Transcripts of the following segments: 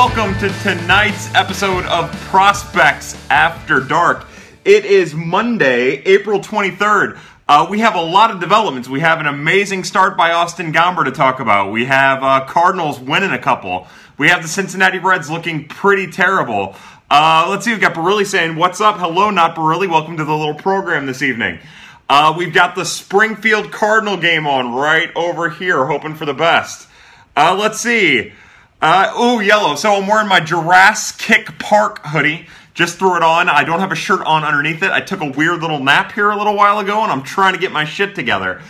welcome to tonight's episode of Prospects After Dark. It is Monday, April 23rd. Uh, we have a lot of developments. We have an amazing start by Austin Gomber to talk about. We have uh, Cardinals winning a couple. We have the Cincinnati Reds looking pretty terrible. Uh, let's see, we've got Barilli saying, What's up? Hello, not Barilli. Welcome to the little program this evening. Uh, we've got the Springfield Cardinal game on right over here, hoping for the best. Uh, let's see. Uh, ooh, yellow. So I'm wearing my Jurassic Park hoodie. Just threw it on. I don't have a shirt on underneath it. I took a weird little nap here a little while ago, and I'm trying to get my shit together.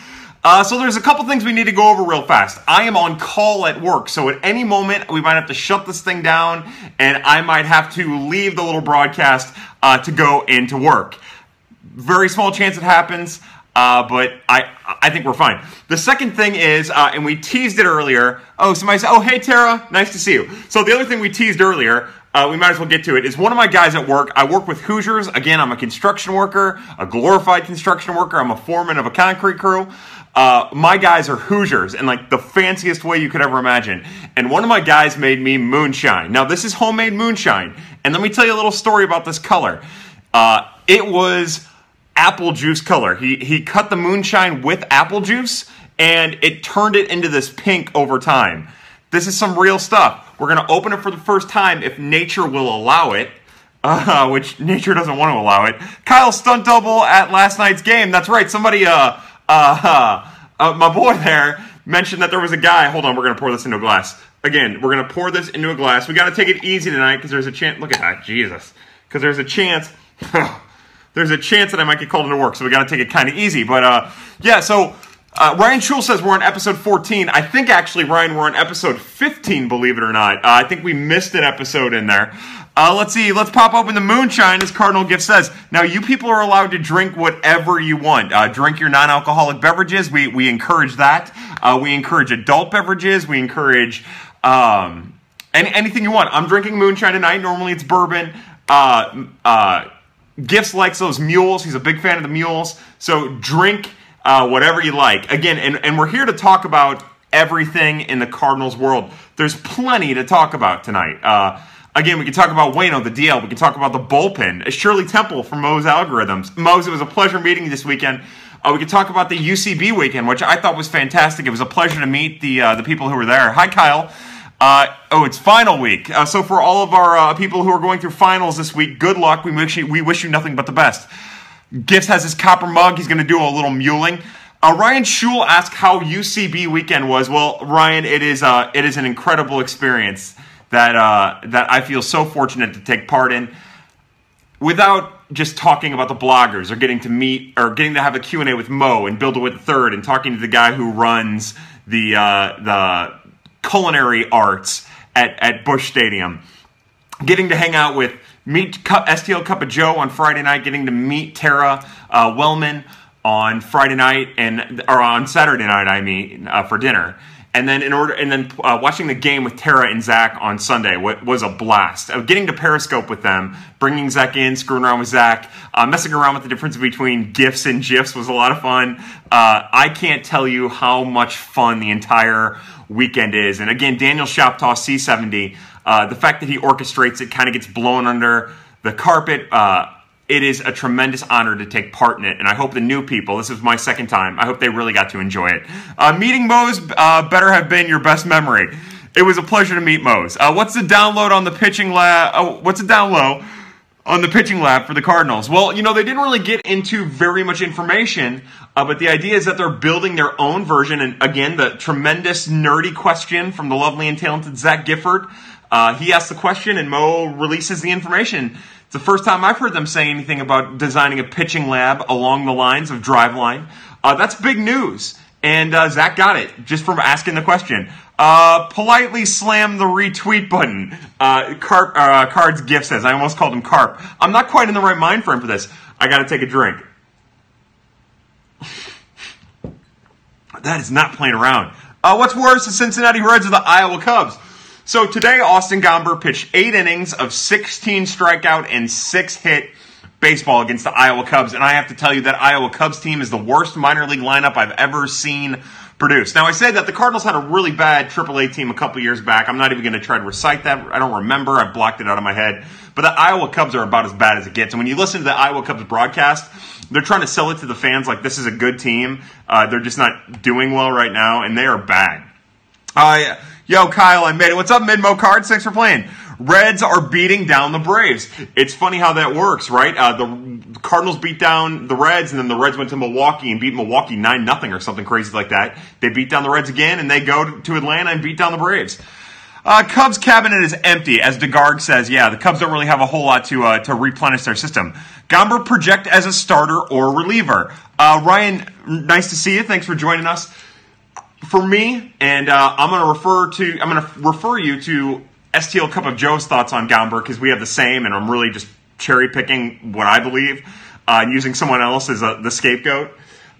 Uh, so there's a couple things we need to go over real fast. I am on call at work, so at any moment we might have to shut this thing down, and I might have to leave the little broadcast uh, to go into work. Very small chance it happens, uh, but I I think we're fine. The second thing is, uh, and we teased it earlier. Oh, somebody said, "Oh, hey Tara, nice to see you." So the other thing we teased earlier uh, we might as well get to it. Is one of my guys at work. I work with Hoosiers. Again, I'm a construction worker, a glorified construction worker. I'm a foreman of a concrete crew. Uh, my guys are Hoosiers in like the fanciest way you could ever imagine. And one of my guys made me moonshine. Now, this is homemade moonshine. And let me tell you a little story about this color. Uh, it was apple juice color. He, he cut the moonshine with apple juice and it turned it into this pink over time. This is some real stuff. We're to open it for the first time if nature will allow it. Uh, which nature doesn't want to allow it. Kyle stunt double at last night's game. That's right. Somebody, uh, uh, uh, my boy there mentioned that there was a guy. Hold on, we're gonna pour this into a glass. Again, we're gonna pour this into a glass. We gotta take it easy tonight because there's a chance. Look at that, Jesus. Because there's a chance. there's a chance that I might get called into work, so we gotta take it kind of easy. But uh, yeah, so uh, Ryan Schul says we're on episode 14. I think actually, Ryan, we're on episode 15, believe it or not. Uh, I think we missed an episode in there. Uh, let's see, let's pop open the moonshine, as Cardinal Gift says. Now, you people are allowed to drink whatever you want. Uh, drink your non alcoholic beverages. We, we encourage that. Uh, we encourage adult beverages. We encourage um, any, anything you want. I'm drinking moonshine tonight. Normally it's bourbon. Gifts likes those mules. He's a big fan of the mules. So drink uh, whatever you like. Again, and, and we're here to talk about everything in the Cardinals world. There's plenty to talk about tonight. Uh, again, we can talk about Waino, the DL. We can talk about the bullpen. Shirley Temple from Moe's Algorithms. Moe's, it was a pleasure meeting you this weekend. Uh, we could talk about the UCB weekend, which I thought was fantastic. It was a pleasure to meet the uh, the people who were there. Hi, Kyle. Uh, oh, it's final week. Uh, so for all of our uh, people who are going through finals this week, good luck. We wish you, we wish you nothing but the best. Gifts has his copper mug. He's going to do a little muling. Uh, Ryan Schul asked how UCB weekend was. Well, Ryan, it is uh, it is an incredible experience that uh, that I feel so fortunate to take part in. Without just talking about the bloggers or getting to meet or getting to have a Q&A with Mo and Bill DeWitt Third and talking to the guy who runs the the culinary arts at, at Busch Stadium. Getting to hang out with meet STL Cup of Joe on Friday night, getting to meet Tara uh, Wellman on Friday night and or on Saturday night, I mean, uh, for dinner. And then in order, and then uh, watching the game with Tara and Zach on Sunday was a blast. Uh, getting to Periscope with them, bringing Zach in, screwing around with Zach, uh, messing around with the difference between gifs and gifs was a lot of fun. Uh, I can't tell you how much fun the entire weekend is. And again, Daniel Shoptaw, C70, uh, the fact that he orchestrates it kind of gets blown under the carpet. Uh, it is a tremendous honor to take part in it, and I hope the new people, this is my second time, I hope they really got to enjoy it. Uh, meeting Mose uh, better have been your best memory. It was a pleasure to meet Mose. Uh, what's the download on the pitching lab? Oh, what's the download on the pitching lab for the Cardinals? Well, you know, they didn't really get into very much information, uh, but the idea is that they're building their own version. And again, the tremendous nerdy question from the lovely and talented Zach Gifford. Uh, he asks the question, and Mo releases the information. It's the first time I've heard them say anything about designing a pitching lab along the lines of Driveline. Uh, that's big news. And uh, Zach got it just from asking the question. Uh, politely slam the retweet button. Uh, Carp, uh, Cards Gift says, I almost called him Carp. I'm not quite in the right mind frame for this. I gotta take a drink. that is not playing around. Uh, what's worse, the Cincinnati Reds or the Iowa Cubs? So today, Austin Gomber pitched eight innings of 16 strikeout and six hit baseball against the Iowa Cubs. And I have to tell you that Iowa Cubs team is the worst minor league lineup I've ever seen Now, I say that the Cardinals had a really bad AAA team a couple years back. I'm not even going to try to recite that. I don't remember. I blocked it out of my head. But the Iowa Cubs are about as bad as it gets. And when you listen to the Iowa Cubs broadcast, they're trying to sell it to the fans like this is a good team. Uh, they're just not doing well right now, and they are bad. Uh, yo, Kyle, I made it. What's up, Midmo Cards? Thanks for playing. Reds are beating down the Braves. It's funny how that works, right? Uh, the Cardinals beat down the Reds, and then the Reds went to Milwaukee and beat Milwaukee 9 nothing or something crazy like that. They beat down the Reds again, and they go to Atlanta and beat down the Braves. Uh, Cubs cabinet is empty, as DeGarg says. Yeah, the Cubs don't really have a whole lot to uh, to replenish their system. Gomber project as a starter or reliever. Uh, Ryan, nice to see you. Thanks for joining us. For me, and uh, I'm going to refer to I'm going to refer you to STL Cup of Joe's thoughts on Gomber because we have the same, and I'm really just cherry picking what I believe uh, and using someone else as a, the scapegoat.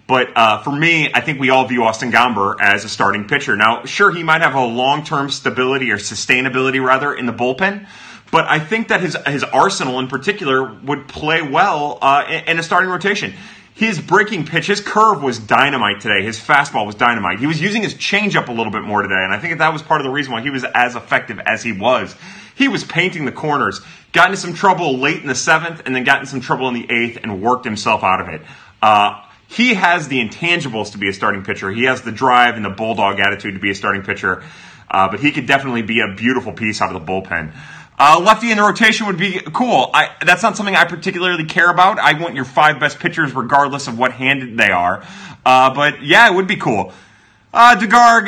But uh, for me, I think we all view Austin Gomber as a starting pitcher. Now, sure, he might have a long term stability or sustainability, rather, in the bullpen. But I think that his his arsenal in particular would play well uh, in, in a starting rotation. His breaking pitch, his curve was dynamite today. His fastball was dynamite. He was using his changeup a little bit more today, and I think that, was part of the reason why he was as effective as he was. He was painting the corners, got into some trouble late in the seventh, and then got in some trouble in the eighth, and worked himself out of it. Uh, he has the intangibles to be a starting pitcher. He has the drive and the bulldog attitude to be a starting pitcher, uh, but he could definitely be a beautiful piece out of the bullpen. Uh, lefty in the rotation would be cool. I, that's not something I particularly care about. I want your five best pitchers, regardless of what handed they are. Uh, but yeah, it would be cool. Uh, DeGarg,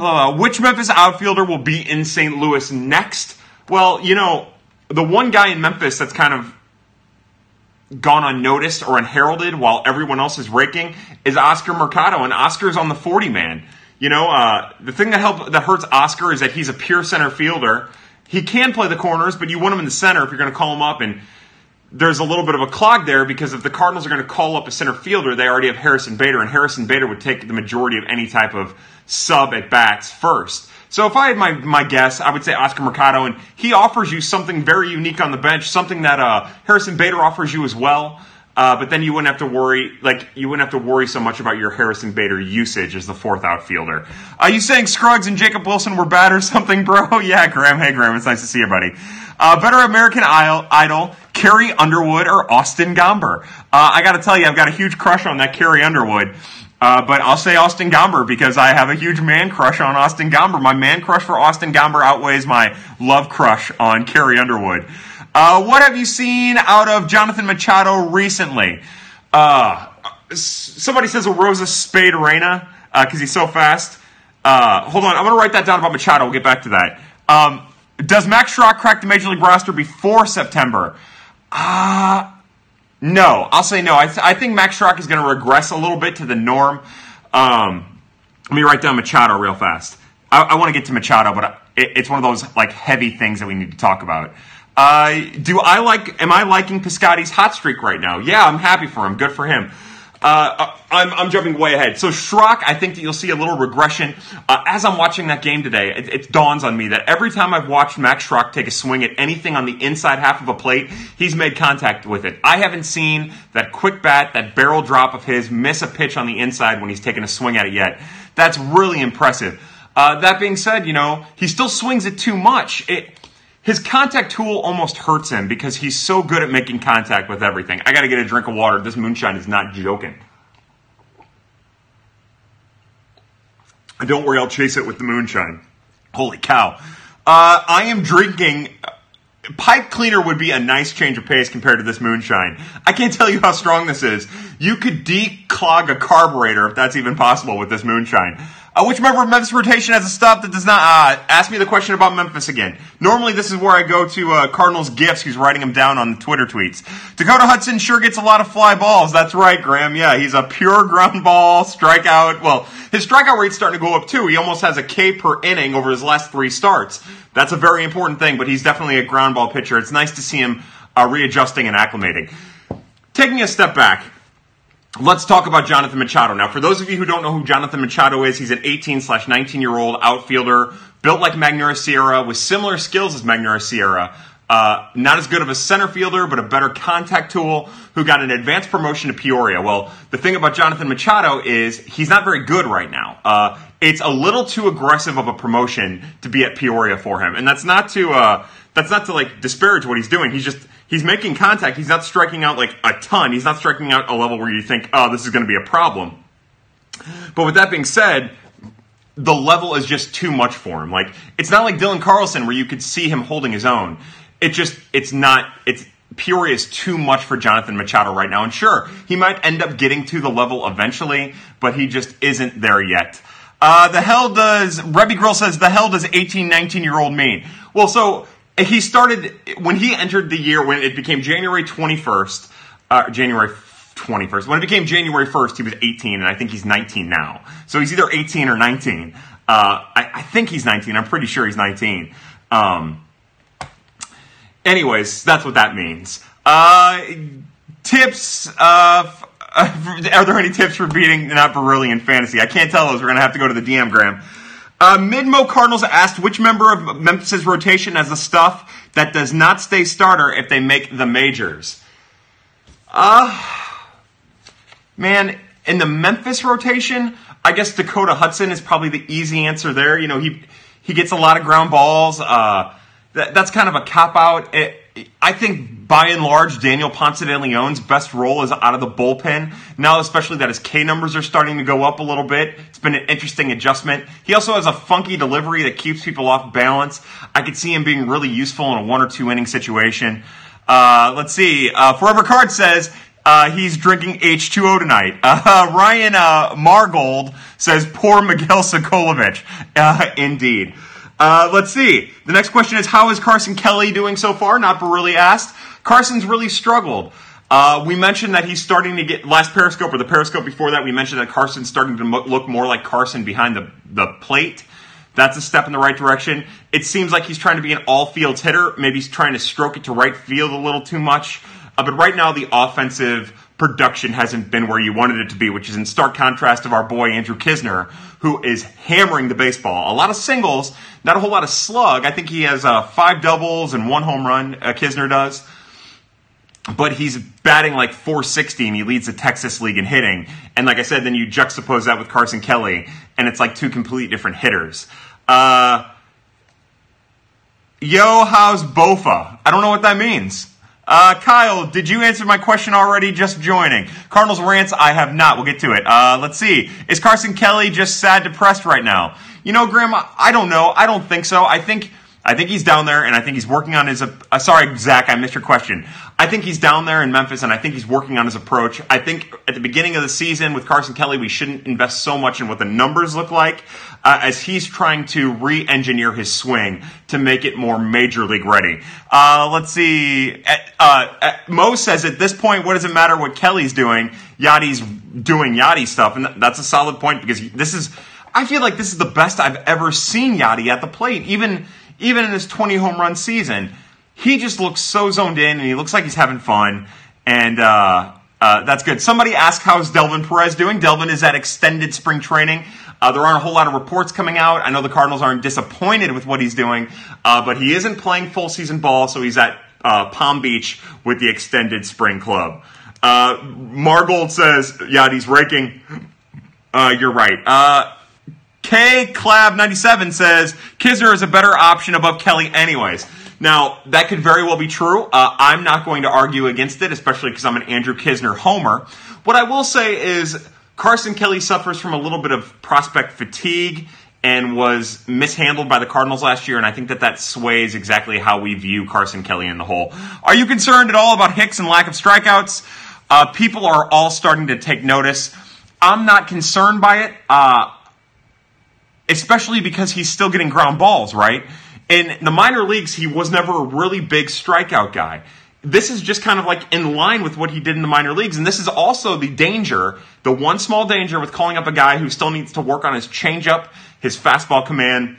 uh, which Memphis outfielder will be in St. Louis next? Well, you know, the one guy in Memphis that's kind of gone unnoticed or unheralded while everyone else is raking is Oscar Mercado, and Oscar's on the 40 man. You know, uh, the thing that help that hurts Oscar is that he's a pure center fielder. He can play the corners, but you want him in the center if you're going to call him up. And there's a little bit of a clog there because if the Cardinals are going to call up a center fielder, they already have Harrison Bader, and Harrison Bader would take the majority of any type of sub at bats first. So if I had my, my guess, I would say Oscar Mercado, and he offers you something very unique on the bench, something that uh, Harrison Bader offers you as well. Uh, but then you wouldn't have to worry, like you wouldn't have to worry so much about your Harrison Bader usage as the fourth outfielder. Are you saying Scruggs and Jacob Wilson were bad or something, bro? yeah, Graham. Hey, Graham. It's nice to see you, buddy. Uh, better American Idol, Carrie Underwood or Austin Gomber? Uh, I got to tell you, I've got a huge crush on that Carrie Underwood. Uh, but I'll say Austin Gomber because I have a huge man crush on Austin Gomber. My man crush for Austin Gomber outweighs my love crush on Carrie Underwood. Uh, what have you seen out of Jonathan Machado recently? Uh, somebody says a Rosa Spade Arena because uh, he's so fast. Uh, hold on, I'm going to write that down about Machado. We'll get back to that. Um, does Max Schrock crack the Major League roster before September? Uh, no, I'll say no. I, th- I think Max Schrock is going to regress a little bit to the norm. Um, let me write down Machado real fast. I, I want to get to Machado, but it, it's one of those like heavy things that we need to talk about. Uh, do I like? Am I liking Piscotty's hot streak right now? Yeah, I'm happy for him. Good for him. Uh, uh, I'm, I'm, jumping way ahead. So Schrock, I think that you'll see a little regression. Uh, as I'm watching that game today, it, it, dawns on me that every time I've watched Max Schrock take a swing at anything on the inside half of a plate, he's made contact with it. I haven't seen that quick bat, that barrel drop of his miss a pitch on the inside when he's taken a swing at it yet. That's really impressive. Uh, that being said, you know, he still swings it too much. It, his contact tool almost hurts him because he's so good at making contact with everything. I got to get a drink of water. This moonshine is not joking. Don't worry, I'll chase it with the moonshine. Holy cow. Uh, I am drinking. Pipe cleaner would be a nice change of pace compared to this moonshine. I can't tell you how strong this is. You could declog a carburetor if that's even possible with this moonshine. Uh, which member of Memphis rotation has a stop that does not uh, ask me the question about Memphis again? Normally, this is where I go to uh, Cardinals gifts, who's writing them down on the Twitter tweets. Dakota Hudson sure gets a lot of fly balls. That's right, Graham. Yeah, he's a pure ground ball strikeout. Well, his strikeout rate's starting to go up too. He almost has a K per inning over his last three starts. That's a very important thing, but he's definitely a ground ball pitcher. It's nice to see him uh, readjusting and acclimating. Taking a step back, Let's talk about Jonathan Machado. Now, for those of you who don't know who Jonathan Machado is, he's an 18 slash 19 year old outfielder, built like Magneuris Sierra, with similar skills as Magneuris Sierra. Uh, not as good of a center fielder, but a better contact tool who got an advanced promotion to Peoria. Well, the thing about Jonathan Machado is he's not very good right now. Uh, it's a little too aggressive of a promotion to be at Peoria for him, and that's not to uh, that's not to like disparage what he's doing. He's just he's making contact. He's not striking out like a ton. He's not striking out a level where you think, oh, this is going to be a problem. But with that being said, the level is just too much for him. Like it's not like Dylan Carlson where you could see him holding his own. It just it's not it's Peoria is too much for Jonathan Machado right now. And sure, he might end up getting to the level eventually, but he just isn't there yet. Uh, the hell does Rebby Grill says the hell does 18, 19 year old mean? Well, so he started when he entered the year when it became January 21st, uh, January 21st. When it became January 1st, he was 18, and I think he's 19 now. So he's either 18 or 19. Uh, I, I, think he's 19. I'm pretty sure he's 19. Um, anyways, that's what that means. Uh, tips. Are there any tips for beating not Brilliant fantasy? I can't tell those. We're gonna have to go to the DM gram. Uh, Midmo Cardinals asked which member of Memphis's rotation has the stuff that does not stay starter if they make the majors. Uh, man, in the Memphis rotation, I guess Dakota Hudson is probably the easy answer there. You know, he he gets a lot of ground balls. Uh, that, that's kind of a cop out. It, I think by and large, Daniel Ponce de Leon's best role is out of the bullpen. Now, especially that his K numbers are starting to go up a little bit. It's been an interesting adjustment. He also has a funky delivery that keeps people off balance. I could see him being really useful in a one or two inning situation. Uh, let's see. Uh, Forever Card says uh, he's drinking H2O tonight. Uh, Ryan uh, Margold says, poor Miguel Socolovich. Uh, indeed. Uh, let's see. The next question is How is Carson Kelly doing so far? Not really asked. Carson's really struggled. Uh, we mentioned that he's starting to get last Periscope or the Periscope before that. We mentioned that Carson's starting to look more like Carson behind the the plate. That's a step in the right direction. It seems like he's trying to be an all fields hitter. Maybe he's trying to stroke it to right field a little too much. Uh, but right now, the offensive production hasn't been where you wanted it to be, which is in stark contrast of our boy Andrew Knizner, who is hammering the baseball. A lot of singles, not a whole lot of slug. I think he has uh, five doubles and one home run. Uh, Knizner does. But he's batting like 460 and he leads the Texas League in hitting. And like I said, then you juxtapose that with Carson Kelly, and it's like two completely different hitters. Uh, yo, how's Bofa? I don't know what that means. Uh, Kyle, did you answer my question already? Just joining. Cardinals rants, I have not. We'll get to it. Uh, let's see. Is Carson Kelly just sad, depressed right now? You know, Grandma, I don't know. I don't think so. I think I think he's down there, and I think he's working on his. Uh, sorry, Zach, I missed your question. I think he's down there in Memphis, and I think he's working on his approach. I think at the beginning of the season with Carson Kelly, we shouldn't invest so much in what the numbers look like, uh, as he's trying to re-engineer his swing to make it more major league ready. Uh, let's see. Uh, Mo says at this point, what does it matter what Kelly's doing? Yadi's doing Yadi stuff, and that's a solid point because this is. I feel like this is the best I've ever seen Yadi at the plate, even even in his 20 home run season, he just looks so zoned in and he looks like he's having fun. And uh, uh, that's good. Somebody asked how's Delvin Perez doing. Delvin is at extended spring training. Uh, there aren't a whole lot of reports coming out. I know the Cardinals aren't disappointed with what he's doing, uh, but he isn't playing full season ball, so he's at uh, Palm Beach with the extended spring club. Uh, Margold says, he's raking. you're right. K Clab 97 says Knizner is a better option above Kelly, anyways. Now, that could very well be true. Uh, I'm not going to argue against it, especially because I'm an Andrew Knizner homer. What I will say is Carson Kelly suffers from a little bit of prospect fatigue and was mishandled by the Cardinals last year, and I think that that sways exactly how we view Carson Kelly in the whole. Are you concerned at all about Hicks and lack of strikeouts? Uh, people are all starting to take notice. I'm not concerned by it. Uh, especially because he's still getting ground balls, right? In the minor leagues, he was never a really big strikeout guy. This is just kind of like in line with what he did in the minor leagues. And this is also the danger, the one small danger with calling up a guy who still needs to work on his changeup, his fastball command,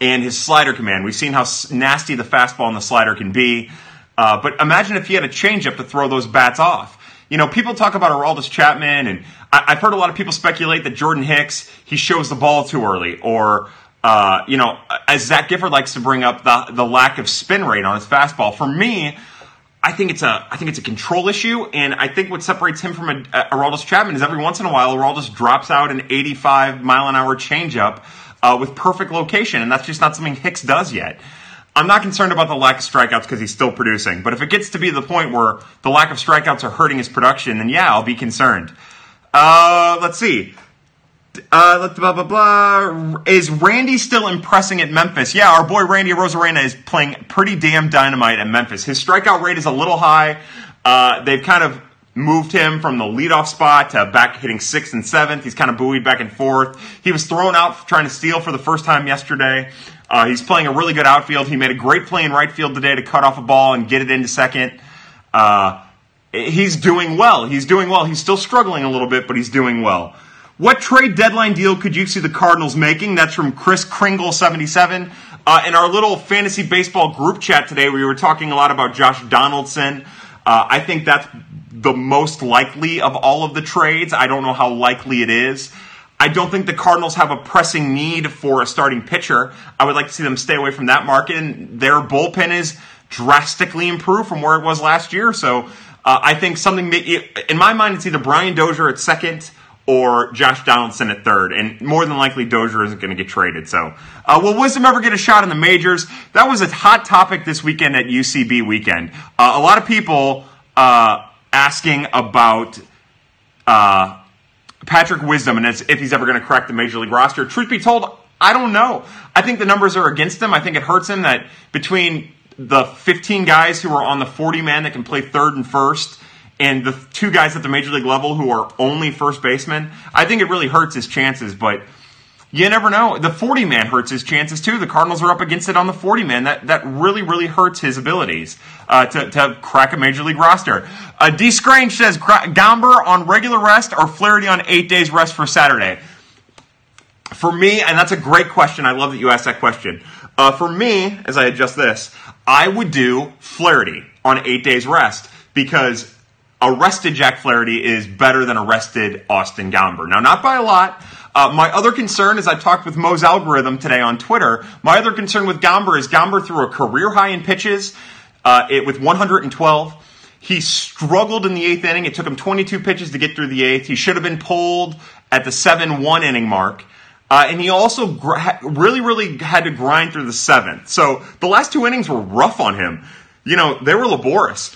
and his slider command. We've seen how nasty the fastball and the slider can be. Uh, but imagine if he had a changeup to throw those bats off. You know, people talk about Aroldis Chapman, and I, have heard a lot of people speculate that Jordan Hicks he shows the ball too early, or Uh, you know, as Zach Gifford likes to bring up the the lack of spin rate on his fastball. For me, I think it's a I think it's a control issue, and I think what separates him from a, a Aroldis Chapman is every once in a while Aroldis drops out an 85 mile an hour changeup uh, with perfect location, and that's just not something Hicks does yet. I'm not concerned about the lack of strikeouts because he's still producing, but if it gets to be the point where the lack of strikeouts are hurting his production, then yeah, I'll be concerned. Uh, let's see. Uh, blah blah blah. Is Randy still impressing at Memphis? Yeah, our boy Randy Arozarena is playing pretty damn dynamite at Memphis. His strikeout rate is a little high. Uh, they've kind of moved him from the leadoff spot to back hitting sixth and seventh. He's kind of buoyed back and forth. He was thrown out trying to steal for the first time yesterday. Uh, he's playing a really good outfield. He made a great play in right field today to cut off a ball and get it into second. Uh, he's doing well. He's doing well. He's still struggling a little bit, but he's doing well. What trade deadline deal could you see the Cardinals making? That's from Chris Kringle77. Uh, in our little fantasy baseball group chat today, we were talking a lot about Josh Donaldson. Uh, I think that's the most likely of all of the trades. I don't know how likely it is. I don't think the Cardinals have a pressing need for a starting pitcher. I would like to see them stay away from that market, and their bullpen is drastically improved from where it was last year. So uh, I think something that, in my mind, it's either Brian Dozier at second or Josh Donaldson at third, and more than likely Dozier isn't going to get traded. So, uh, will Wisdom ever get a shot in the majors? That was a hot topic this weekend at UCB weekend. Uh, a lot of people uh, asking about uh, Patrick Wisdom and if he's ever going to crack the major league roster. Truth be told, I don't know. I think the numbers are against him. I think it hurts him that between the 15 guys who are on the 40 man that can play third and first and the two guys at the major league level who are only first basemen, I think it really hurts his chances. But you never know. The 40 man hurts his chances too. The Cardinals are up against it on the 40 man. That that really really hurts his abilities uh, to to crack a major league roster. Uh, D Scrange says Gomber on regular rest or Flaherty on eight days rest for Saturday. For me, and that's a great question. I love that you asked that question. Uh, for me, as I adjust this, I would do Flaherty on eight days rest because arrested Jack Flaherty is better than arrested Austin Gomber. Now, not by a lot. Uh, my other concern is I talked with Mo's algorithm today on Twitter. My other concern with Gomber is Gomber threw a career high in pitches uh, it, with 112. He struggled in the eighth inning. It took him 22 pitches to get through the eighth. He should have been pulled at the 7 1 inning mark. Uh, and he also gr- really, really had to grind through the seventh. So the last two innings were rough on him. You know, they were laborious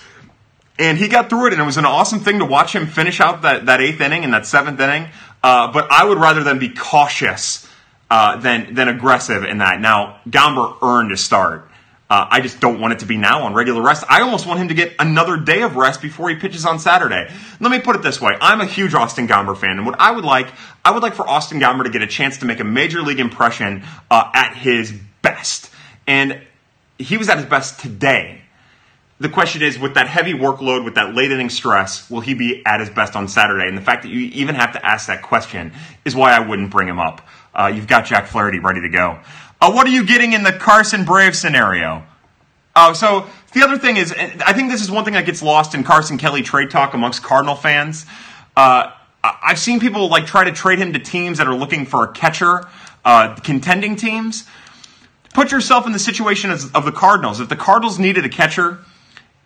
and he got through it, and it was an awesome thing to watch him finish out that, that eighth inning and that seventh inning. Uh, but I would rather than be cautious uh, than than aggressive in that. Now, Gomber earned a start. Uh, I just don't want it to be now on regular rest. I almost want him to get another day of rest before he pitches on Saturday. Let me put it this way: I'm a huge Austin Gomber fan, and what I would like, I would like for Austin Gomber to get a chance to make a major league impression uh, at his best, and he was at his best today the question is with that heavy workload, with that late inning stress, will he be at his best on Saturday? And the fact that you even have to ask that question is why I wouldn't bring him up. Uh, you've got Jack Flaherty ready to go. Uh, what are you getting in the Carson Brave scenario? Oh, so the other thing is, I think this is one thing that gets lost in Carson Kelly trade talk amongst Cardinal fans. Uh, I've seen people like try to trade him to teams that are looking for a catcher, uh, contending teams. Put yourself in the situation of the Cardinals. If the Cardinals needed a catcher,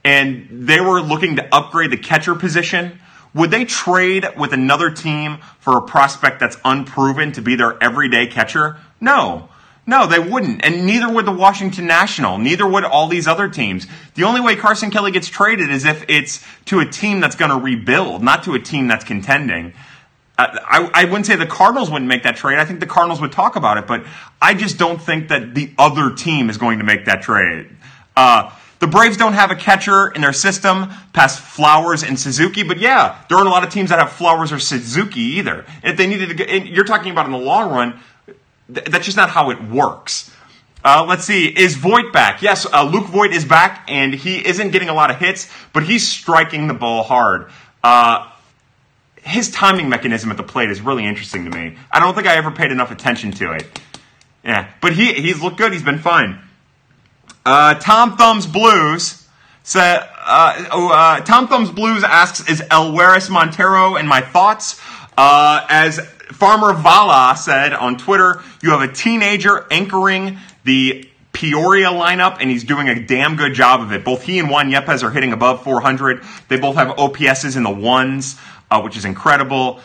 and they were looking to upgrade the catcher position, would they trade with another team for a prospect that's unproven to be their everyday catcher? No. No, they wouldn't. And neither would the Washington National. Neither would all these other teams. The only way Carson Kelly gets traded is if it's to a team that's going to rebuild, not to a team that's contending. I, I, wouldn't say the Cardinals wouldn't make that trade. I think the Cardinals would talk about it, but I just don't think that the other team is going to make that trade. Uh, the Braves don't have a catcher in their system past Flowers and Suzuki, but yeah, there aren't a lot of teams that have Flowers or Suzuki either. If they needed to you're talking about in the long run, that's just not how it works. Uh, let's see, is Voit back? Yes, uh, Luke Voit is back, and he isn't getting a lot of hits, but he's striking the ball hard. Uh, his timing mechanism at the plate is really interesting to me. I don't think I ever paid enough attention to it. Yeah, but he he's looked good. He's been fine. Uh, Tom Thumbs Blues said, uh, oh, uh, Tom Thumbs Blues asks, is Elehuris Montero in my thoughts? Uh, as Farmer Vala said on Twitter, you have a teenager anchoring the Peoria lineup, and he's doing a damn good job of it. Both he and Juan Yepes are hitting above 400. They both have OPSs in the ones, uh, which is incredible.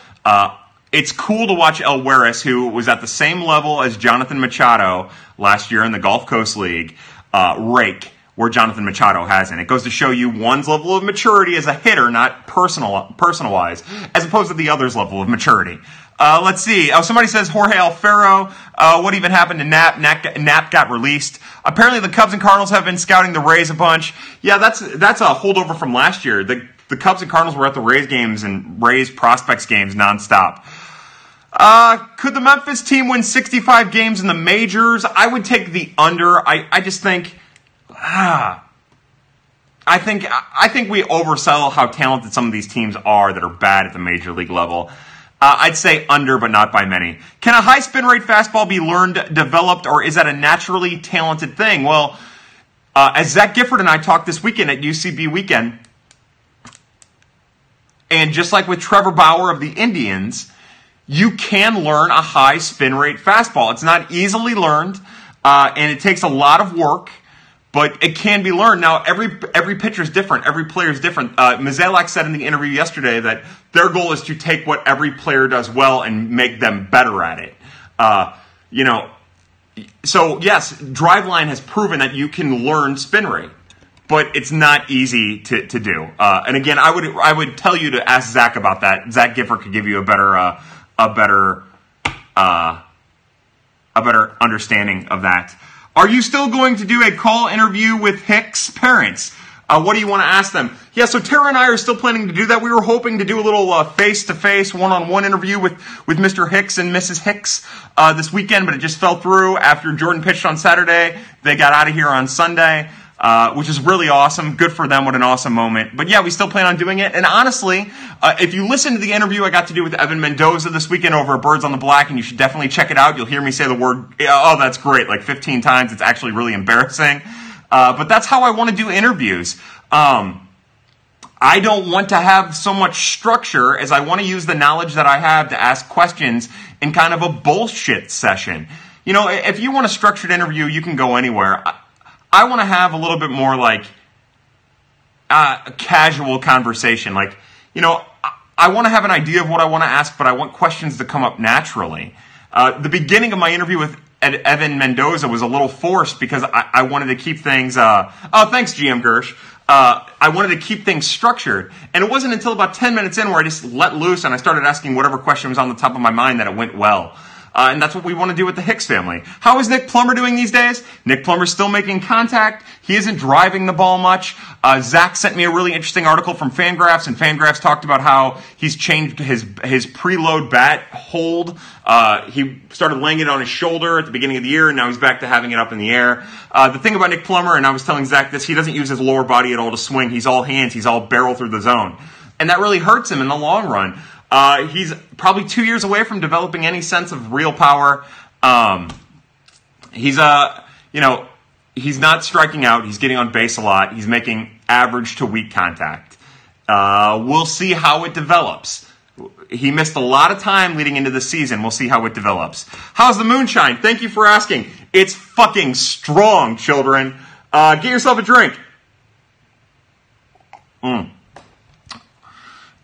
It's cool to watch Elehuris, who was at the same level as Jonathan Machado last year in the Gulf Coast League, uh, rake where Jonathan Machado hasn't. It goes to show you one's level of maturity as a hitter, not personal, personal wise, as opposed to the other's level of maturity. Uh, let's see. Oh, somebody says Jorge Alfaro. Uh, what even happened to Nap? Knapp? Knapp got released. Apparently, the Cubs and Cardinals have been scouting the Rays a bunch. Yeah, that's that's a holdover from last year. The the Cubs and Cardinals were at the Rays games and Rays prospects games nonstop. Uh, could the Memphis team win 65 games in the majors? I would take the under. I, I just think, ah, I think I think we oversell how talented some of these teams are that are bad at the major league level. Uh, I'd say under, but not by many. Can a high spin rate fastball be learned, developed, or is that a naturally talented thing? Well, uh, as Zach Gifford and I talked this weekend at UCB weekend, and just like with Trevor Bauer of the Indians, you can learn a high spin rate fastball. It's not easily learned, uh, and it takes a lot of work but it can be learned. Now, every every pitcher is different. Every player is different. Uh, said in the interview yesterday that their goal is to take what every player does well and make them better at it. Uh, you know, so yes, Driveline has proven that you can learn spin rate, but it's not easy to, to do. Uh, and again, I would I would tell you to ask Zach about that. Zach Gifford could give you a better uh, a better uh, a better understanding of that. Are you still going to do a call interview with Hicks' parents? Uh, what do you want to ask them? Yeah, so Tara and I are still planning to do that. We were hoping to do a little face to face, one on one interview with, with Mr. Hicks and Mrs. Hicks uh, this weekend, but it just fell through after Jordan pitched on Saturday. They got out of here on Sunday. Uh, which is really awesome. Good for them. What an awesome moment. But yeah, we still plan on doing it. And honestly, uh, if you listen to the interview I got to do with Evan Mendoza this weekend over at Birds on the Black, and you should definitely check it out. You'll hear me say the word, oh, that's great, like 15 times. It's actually really embarrassing. Uh, but that's how I want to do interviews. Um, I don't want to have so much structure as I want to use the knowledge that I have to ask questions in kind of a bullshit session. You know, if you want a structured interview, you can go anywhere. I want to have a little bit more like uh, a casual conversation. Like, you know, I want to have an idea of what I want to ask, but I want questions to come up naturally. Uh, the beginning of my interview with Ed, Evan Mendoza was a little forced because I, I wanted to keep things. Uh, oh, thanks, GM Gersh. Uh, I wanted to keep things structured. And it wasn't until about 10 minutes in where I just let loose and I started asking whatever question was on the top of my mind that it went well. Uh, and that's what we want to do with the Hicks family. How is Nick Plummer doing these days? Nick Plummer's still making contact. He isn't driving the ball much. Uh, Zach sent me a really interesting article from Fangraphs, and Fangraphs talked about how he's changed his his preload bat hold. Uh, he started laying it on his shoulder at the beginning of the year, and now he's back to having it up in the air. Uh, the thing about Nick Plummer, and I was telling Zach this, he doesn't use his lower body at all to swing. He's all hands. He's all barrel through the zone, and that really hurts him in the long run. Uh, he's probably two years away from developing any sense of real power. Um, he's a, uh, you know, he's not striking out. He's getting on base a lot. He's making average to weak contact. Uh, we'll see how it develops. He missed a lot of time leading into the season. We'll see how it develops. How's the moonshine? Thank you for asking. It's fucking strong, children. Uh, get yourself a drink. Mm.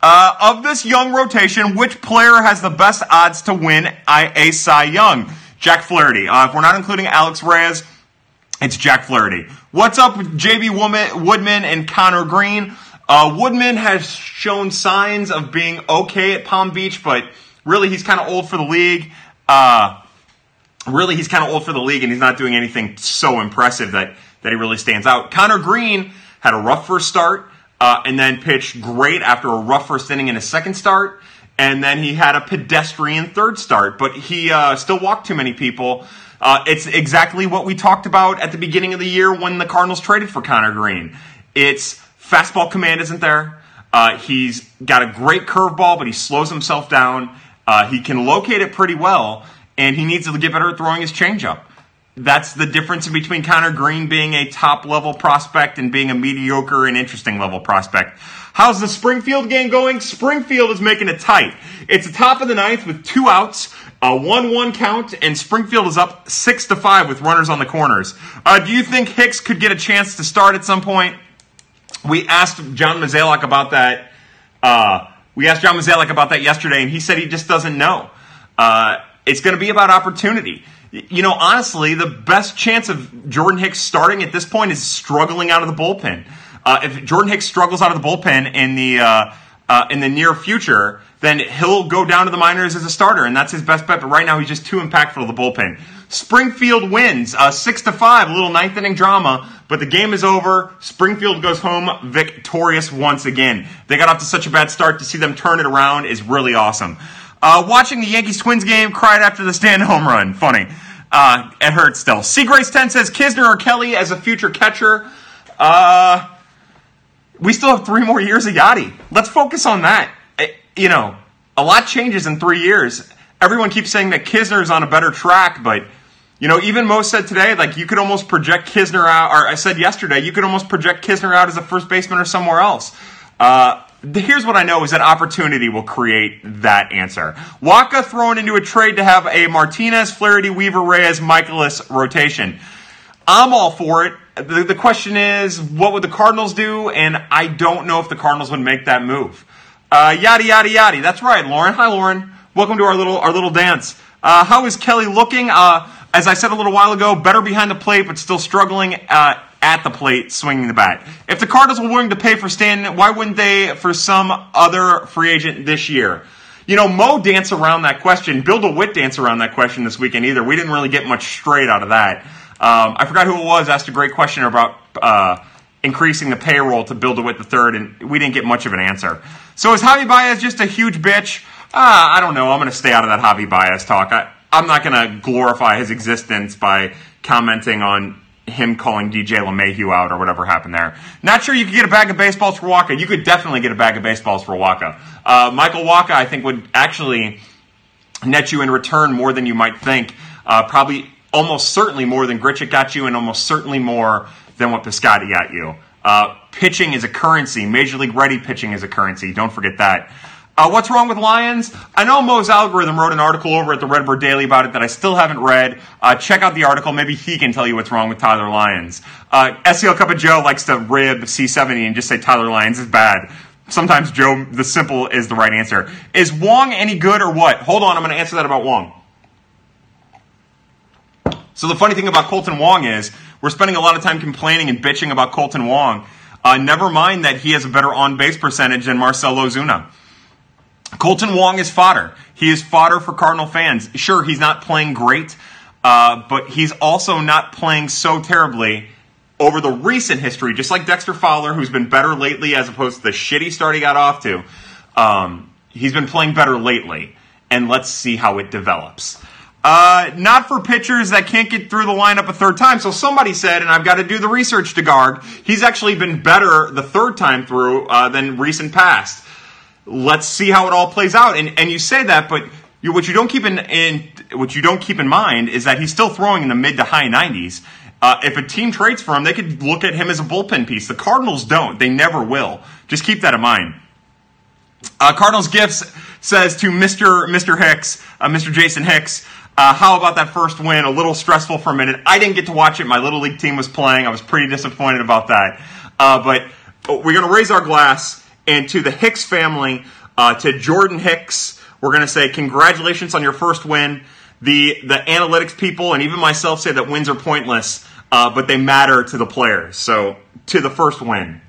Uh, of this young rotation, which player has the best odds to win a Cy Young? Jack Flaherty. Uh, if we're not including Alex Reyes, it's Jack Flaherty. What's up with JB Woodman and Conner Greene? Uh, Woodman has shown signs of being okay at Palm Beach, but really he's kind of old for the league. Uh, really he's kind of old for the league, and he's not doing anything so impressive that, that he really stands out. Conner Greene had a rough first start uh, and then pitched great after a rough first inning in his second start. And then he had a pedestrian third start, but he uh, still walked too many people. Uh, it's exactly what we talked about at the beginning of the year when the Cardinals traded for Conner Greene. It's fastball command isn't there. Uh, he's got a great curveball, but he slows himself down. Uh, he can locate it pretty well, and he needs to get better at throwing his changeup. That's the difference between Conner Greene being a top level prospect and being a mediocre and interesting level prospect. How's the Springfield game going? Springfield is making it tight. It's the top of the ninth with two outs, a one-one count, and Springfield is up six to five with runners on the corners. Uh, do you think Hicks could get a chance to start at some point? We asked John Mozeliak about that. Uh, we asked John Mozeliak about that yesterday, and he said he just doesn't know. Uh, it's going to be about opportunity you know, honestly, the best chance of Jordan Hicks starting at this point is struggling out of the bullpen. Uh, if Jordan Hicks struggles out of the bullpen in the uh, uh, in the near future, then he'll go down to the minors as a starter, and that's his best bet. But right now, he's just too impactful to the bullpen. Springfield wins uh, six to five, a little ninth inning drama, but the game is over. Springfield goes home victorious once again. They got off to such a bad start to see them turn it around is really awesome. Uh, watching the Yankees Twins game, cried after the stand home run. Funny. Uh, it hurts still. C Grace 10 says Knizner or Kelly as a future catcher. Uh, we still have three more years of Yadi. Let's focus on that. It, eh, you know, a lot changes in three years. Everyone keeps saying that Knizner is on a better track, but you know, even Mo said today, like you could almost project Knizner out, or I said yesterday, you could almost project Knizner out as a first baseman or somewhere else. Uh, here's what I know is that opportunity will create that answer. Wacha thrown into a trade to have a Martinez, Flaherty, Weaver, Reyes, Mikolas rotation. I'm all for it. The, the, question is, what would the Cardinals do? And I don't know if the Cardinals would make that move. Uh, yada yada yada. That's right, Lauren. Hi, Lauren. Welcome to our little our little dance. Uh, how is Kelly looking? Uh, as I said a little while ago, better behind the plate, but still struggling. At the plate swinging the bat. If the Cardinals were willing to pay for Stanton, why wouldn't they for some other free agent this year? You know, Mo danced around that question. Bill DeWitt danced around that question this weekend either. We didn't really get much straight out of that. Um, I forgot who it was asked a great question about uh, increasing the payroll to Bill DeWitt III, and we didn't get much of an answer. So is Javi Baez just a huge bitch? Uh, I don't know. I'm going to stay out of that Javi Baez talk. I, I'm not going to glorify his existence by commenting on him calling DJ LeMahieu out or whatever happened there. Not sure you could get a bag of baseballs for Wacha. You could definitely get a bag of baseballs for Wacha. Uh, Michael Wacha, I think, would actually net you in return more than you might think. Uh, probably almost certainly more than Grichuk got you, and almost certainly more than what Piscotty got you. Uh, pitching is a currency. Major League ready pitching is a currency. Don't forget that. Uh, what's wrong with Lyons? I know Mo's algorithm wrote an article over at the Redbird Daily about it that I still haven't read. Uh, check out the article. Maybe he can tell you what's wrong with Tyler Lyons. Uh, STL Cup of Joe likes to rib C70 and just say Tyler Lyons is bad. Sometimes Joe, the simple is the right answer. Is Wong any good or what? Hold on, I'm going to answer that about Wong. So the funny thing about Kolten Wong is we're spending a lot of time complaining and bitching about Kolten Wong. Uh, never mind that he has a better on base percentage than Marcell Ozuna. Kolten Wong is fodder. He is fodder for Cardinal fans. Sure, he's not playing great, uh, but he's also not playing so terribly over the recent history, just like Dexter Fowler, who's been better lately as opposed to the shitty start he got off to. Um, he's been playing better lately, and let's see how it develops. Uh, not for pitchers that can't get through the lineup a third time. So somebody said, and I've got to do the research to guard, he's actually been better the third time through uh, than recent past let's see how it all plays out. And and you say that, but you, what you don't keep in, in what you don't keep in mind is that he's still throwing in the mid to high 90s. Uh, if a team trades for him, they could look at him as a bullpen piece. The Cardinals don't. They never will. Just keep that in mind. Uh, Cardinals gifts says to Mr. Mr. Hicks, uh, Mr. Jason Hicks, uh, how about that first win? A little stressful for a minute. I didn't get to watch it. My little league team was playing. I was pretty disappointed about that. Uh, but we're going to raise our glass and to the Hicks family, uh, to Jordan Hicks, we're going to say congratulations on your first win. The the analytics people and even myself say that wins are pointless, uh, but they matter to the players. So to the first win.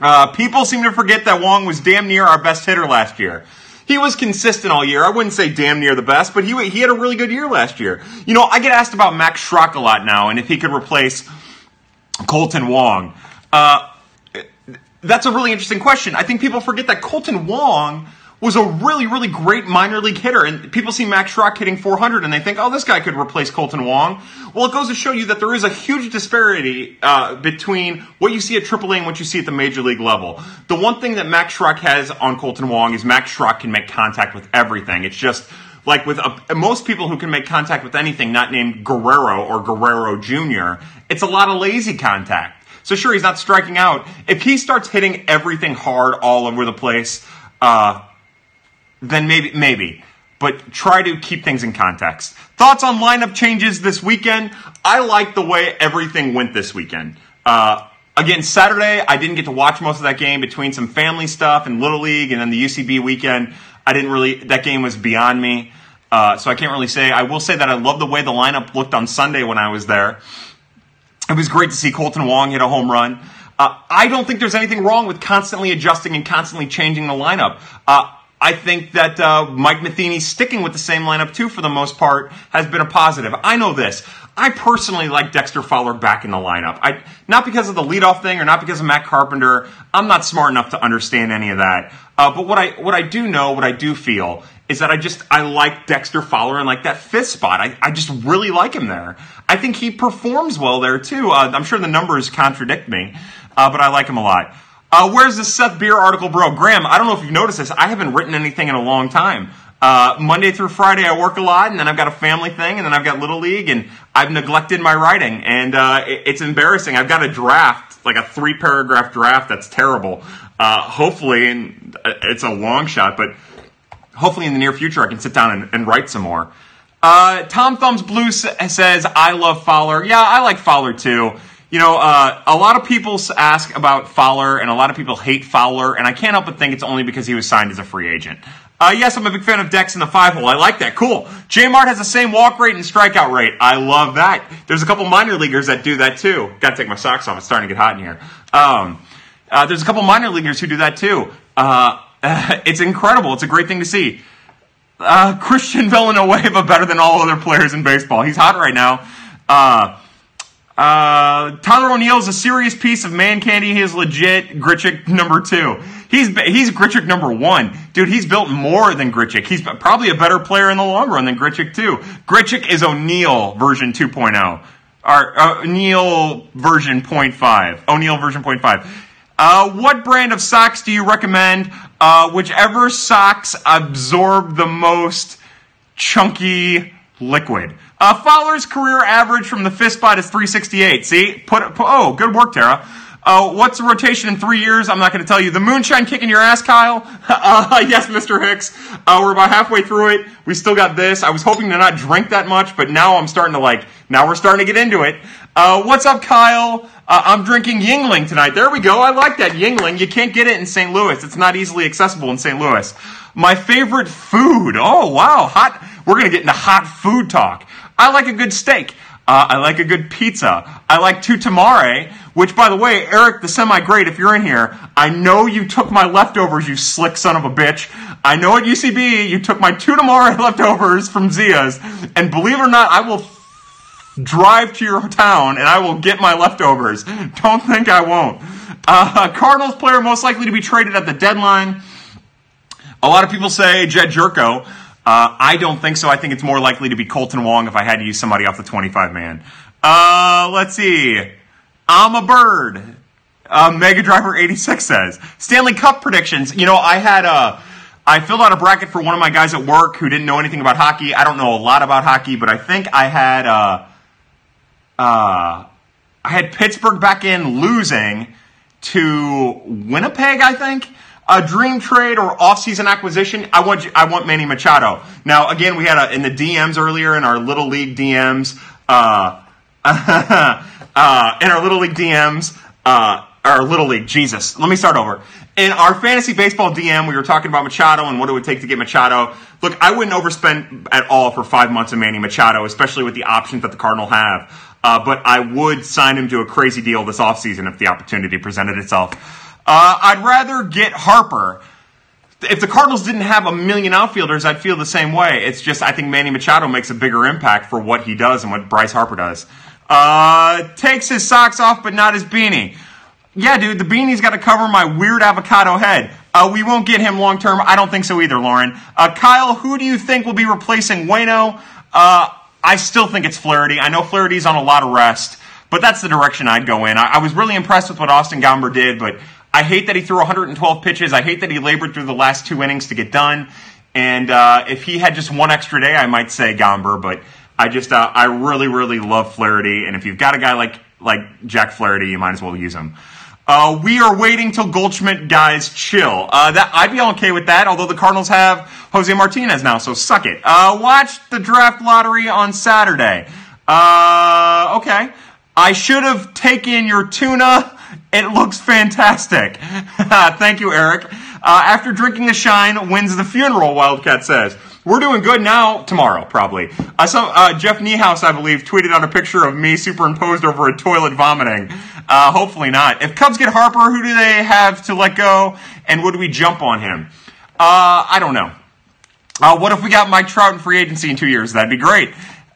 Uh, people seem to forget that Wong was damn near our best hitter last year. He was consistent all year. I wouldn't say damn near the best, but he, he had a really good year last year. You know, I get asked about Max Schrock a lot now and if he could replace Kolten Wong. Uh, that's a really interesting question. I think people forget that Kolten Wong was a really, really great minor league hitter. And people see Max Schrock hitting 400 and they think, oh, this guy could replace Kolten Wong. Well, it goes to show you that there is a huge disparity uh, between what you see at AAA and what you see at the major league level. The one thing that Max Schrock has on Kolten Wong is Max Schrock can make contact with everything. It's just like with a, most people who can make contact with anything not named Guerrero or Guerrero Jr., it's a lot of lazy contact. So sure, he's not striking out. If he starts hitting everything hard all over the place, uh, then maybe, maybe. But try to keep things in context. Thoughts on lineup changes this weekend? I like the way everything went this weekend. Uh, again, Saturday, I didn't get to watch most of that game between some family stuff and Little League and then the UCB weekend. I didn't really, that game was beyond me. Uh, so I can't really say. I will say that I love the way the lineup looked on Sunday when I was there. It was great to see Kolten Wong hit a home run. Uh, I don't think there's anything wrong with constantly adjusting and constantly changing the lineup. Uh, I think that uh, Mike Matheny sticking with the same lineup too, for the most part, has been a positive. I know this. I personally like Dexter Fowler back in the lineup. I not because of the leadoff thing or not because of Matt Carpenter. I'm not smart enough to understand any of that. Uh, but what I what I do know, what I do feel, is that I just I like Dexter Fowler in like that fifth spot. I, I just really like him there. I think he performs well there too. Uh, I'm sure the numbers contradict me, uh, but I like him a lot. Uh, where's the Seth Beer article, bro? Graham, I don't know if you've noticed this. I haven't written anything in a long time. Uh, Monday through Friday, I work a lot, and then I've got a family thing, and then I've got Little League, and I've neglected my writing, and uh, it, it's embarrassing. I've got a draft, like a three paragraph draft that's terrible. Uh, hopefully, and uh, it's a long shot, but hopefully in the near future, I can sit down and, and write some more. Uh, Tom Thumbs Blue says, I love Fowler. Yeah, I like Fowler too. You know, uh, a lot of people ask about Fowler, and a lot of people hate Fowler, and I can't help but think it's only because he was signed as a free agent. Uh, yes, I'm a big fan of Dex in the five hole. I like that. Cool. J Mart has the same walk rate and strikeout rate. I love that. There's a couple minor leaguers that do that too. Got to take my socks off. It's starting to get hot in here. Um, uh, there's a couple minor leaguers who do that too. Uh, it's incredible. It's a great thing to see. Uh, Christian Villanueva better than all other players in baseball. He's hot right now. Uh, Tyler O'Neill is a serious piece of man candy. He is legit Grichuk number two. He's he's Grichuk number one, dude. He's built more than Grichuk. He's probably a better player in the long run than Grichuk too. Grichuk is O'Neill version 2.0, or O'Neill version 0.5. O'Neill version 0.5. Uh, what brand of socks do you recommend? Uh, whichever socks absorb the most chunky liquid. Uh, Fowler's career average from the fifth spot is 368. See? Put, put oh, good work, Tara. Uh, what's the rotation in three years? I'm not going to tell you. The moonshine kicking your ass, Kyle? Uh, yes, Mr. Hicks. Uh, we're about halfway through it. We still got this. I was hoping to not drink that much, but now I'm starting to like, now we're starting to get into it. Uh, what's up, Kyle? Uh, I'm drinking Yuengling tonight. There we go. I like that Yuengling. You can't get it in St. Louis. It's not easily accessible in St. Louis. My favorite food. Oh, wow. Hot. We're going to get into hot food talk. I like a good steak. Uh, I like a good pizza. I like two tamare, which, by the way, Eric, the semi-great, if you're in here, I know you took my leftovers, you slick son of a bitch. I know at UCB you took my two tamare leftovers from Zia's, and believe it or not, I will drive to your town and I will get my leftovers. Don't think I won't. Uh, Cardinals player most likely to be traded at the deadline. A lot of people say Jed Gyorko. Uh, I don't think so. I think it's more likely to be Kolten Wong if I had to use somebody off the 25 man. Uh, let's see. I'm a bird. Uh, Mega Driver 86 says. Stanley Cup predictions. You know, I had a. I filled out a bracket for one of my guys at work who didn't know anything about hockey. I don't know a lot about hockey, but I think I had uh, uh, I had Pittsburgh back in losing to Winnipeg, I think a dream trade or off-season acquisition, I want I want Manny Machado. Now, again, we had a, in the DMs earlier in our little league DMs, uh, uh, in our little league DMs, uh, our little league. Jesus, let me start over. In our fantasy baseball DM, we were talking about Machado and what it would take to get Machado. Look, I wouldn't overspend at all for five months of Manny Machado, especially with the options that the Cardinal have. Uh, but I would sign him to a crazy deal this offseason if the opportunity presented itself. Uh, I'd rather get Harper. If the Cardinals didn't have a million outfielders, I'd feel the same way. It's just I think Manny Machado makes a bigger impact for what he does and what Bryce Harper does. Uh, takes his socks off, but not his beanie. Yeah, dude, the beanie's got to cover my weird avocado head. Uh, we won't get him long term. I don't think so either, Lauren. Uh, Kyle, who do you think will be replacing Waino? Uh, I still think it's Flaherty. I know Flaherty's on a lot of rest, but that's the direction I'd go in. I, I was really impressed with what Austin Gomber did, but I hate that he threw 112 pitches. I hate that he labored through the last two innings to get done. And uh, if he had just one extra day, I might say Gomber, but I just uh, I really really love Flaherty, and if you've got a guy like like Jack Flaherty, you might as well use him. Uh, we are waiting till Goldschmidt guys chill. Uh, that I'd be okay with that. Although the Cardinals have Jose Martinez now, so suck it. Uh, watch the draft lottery on Saturday. Uh, okay, I should have taken your tuna. It looks fantastic. Thank you, Eric. Uh, after drinking the shine, wins the funeral. Wildcat says. We're doing good now. Tomorrow, probably. Saw uh, Jeff Niehaus, I believe, tweeted out a picture of me superimposed over a toilet vomiting. Uh, hopefully not. If Cubs get Harper, who do they have to let go, and would we jump on him? Uh, I don't know. Uh, what if we got Mike Trout in free agency in two years? That'd be great.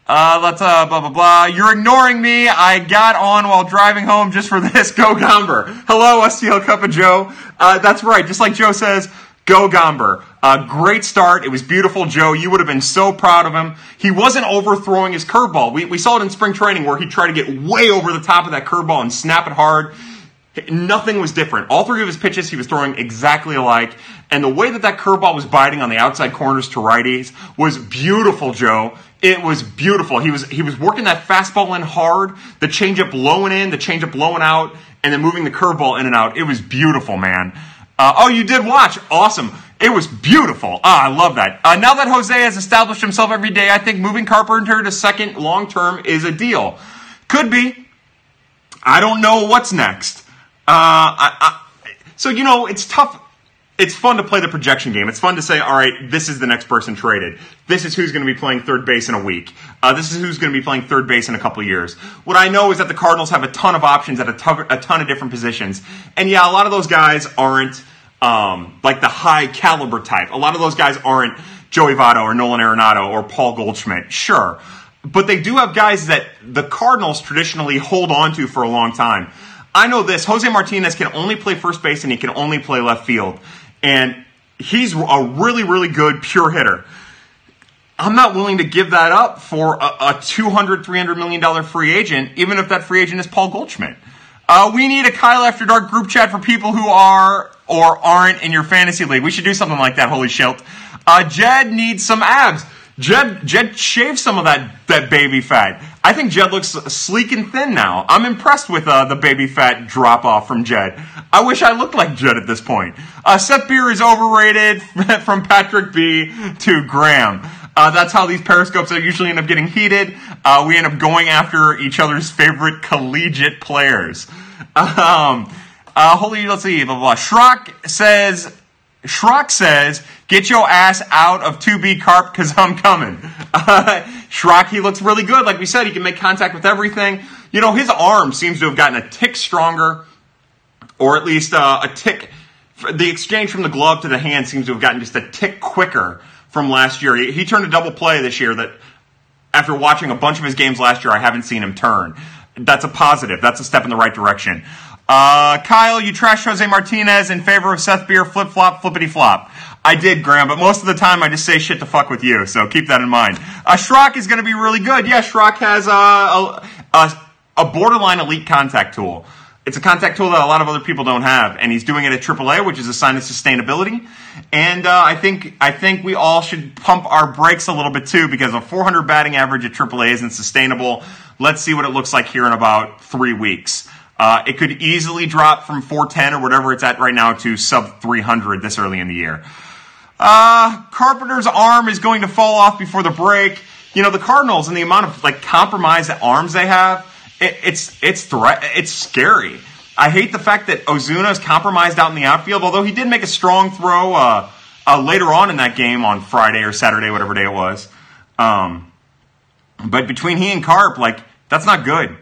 Uh, let's, uh, blah, blah, blah. You're ignoring me. I got on while driving home just for this. Go Gomber. Hello, STL Cup of Joe. Uh, that's right. Just like Joe says, Go Gomber. Uh, great start. It was beautiful, Joe. You would have been so proud of him. He wasn't overthrowing his curveball. We, we saw it in spring training where he tried to get way over the top of that curveball and snap it hard. Nothing was different. All three of his pitches he was throwing exactly alike. And the way that that curveball was biting on the outside corners to righties was beautiful, Joe. It was beautiful. He was he was working that fastball in hard, the changeup blowing in, the changeup blowing out, and then moving the curveball in and out. It was beautiful, man. Uh, oh, you did watch. Awesome. It was beautiful. Ah, I love that. Uh, now that Jose has established himself every day, I think moving Carpenter to second long term is a deal. Could be. I don't know what's next. Uh, I, so, you know, it's tough. It's fun to play the projection game. It's fun to say, all right, this is the next person traded. This is who's going to be playing third base in a week. Uh, this is who's going to be playing third base in a couple years. What I know is that the Cardinals have a ton of options at a, ton, ton of different positions. And yeah, a lot of those guys aren't um, like the high caliber type. A lot of those guys aren't Joey Votto or Nolan Arenado or Paul Goldschmidt. Sure. But they do have guys that the Cardinals traditionally hold on to for a long time. I know this. Jose Martinez can only play first base and he can only play left field. And he's a really, really good pure hitter. I'm not willing to give that up for a, a $200, $300 million free agent, even if that free agent is Paul Goldschmidt. Uh, we need a Kyle After Dark group chat for people who are or aren't in your fantasy league. We should do something like that, holy shit. Uh, Jed needs some abs. Jed, Jed shaved some of that, that baby fat. I think Jed looks sleek and thin now. I'm impressed with uh, the baby fat drop off from Jed. I wish I looked like Jed at this point. Uh, Seth Beer is overrated from Patrick B to Graham. Uh, that's how these periscopes are usually end up getting heated. Uh, we end up going after each other's favorite collegiate players. Um, uh, holy, let's see, blah, blah, blah. Schrock says, Schrock says, get your ass out of 2B carp because I'm coming. Uh, Schrock, he looks really good. Like we said, he can make contact with everything. You know, his arm seems to have gotten a tick stronger, or at least uh, a tick. The exchange from the glove to the hand seems to have gotten just a tick quicker from last year. He, he turned a double play this year that, after watching a bunch of his games last year, I haven't seen him turn. That's a positive. That's a step in the right direction. Uh, Kyle, you trashed Jose Martinez in favor of Seth Beer, flip flop, flippity flop. I did, Graham, but most of the time I just say shit to fuck with you, so keep that in mind. Uh, Schrock is going to be really good. Yeah, Schrock has uh, a, a, a borderline elite contact tool. It's a contact tool that a lot of other people don't have, and he's doing it at AAA, which is a sign of sustainability. And uh, I think I think we all should pump our brakes a little bit too, because a 400 batting average at AAA isn't sustainable. Let's see what it looks like here in about three weeks. Uh, it could easily drop from 410 or whatever it's at right now to sub 300 this early in the year. Uh, Carpenter's arm is going to fall off before the break. You know, the Cardinals and the amount of like compromised arms they have, it, it's it's threat, it's scary. I hate the fact that Ozuna is compromised out in the outfield, although he did make a strong throw uh, uh, later on in that game on Friday or Saturday, whatever day it was. Um, but between he and Carp, like that's not good.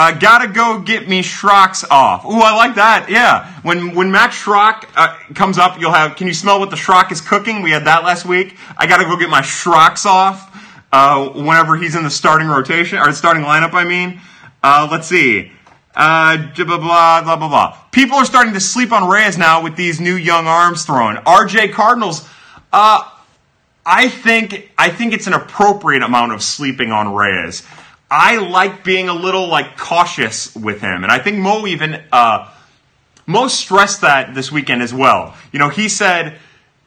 Uh, gotta go get me Schrocks off. Ooh, I like that. Yeah. When when Max Schrock uh, comes up, you'll have. Can you smell what the Schrock is cooking? We had that last week. I gotta go get my Schrocks off. Uh, whenever he's in the starting rotation or starting lineup, I mean. Uh, let's see. Uh, blah, blah, blah, blah, blah. People are starting to sleep on Reyes now with these new young arms thrown. RJ Cardinals. Uh, I think I think it's an appropriate amount of sleeping on Reyes. I like being a little like cautious with him, and I think Mo even uh, Mo stressed that this weekend as well. You know, he said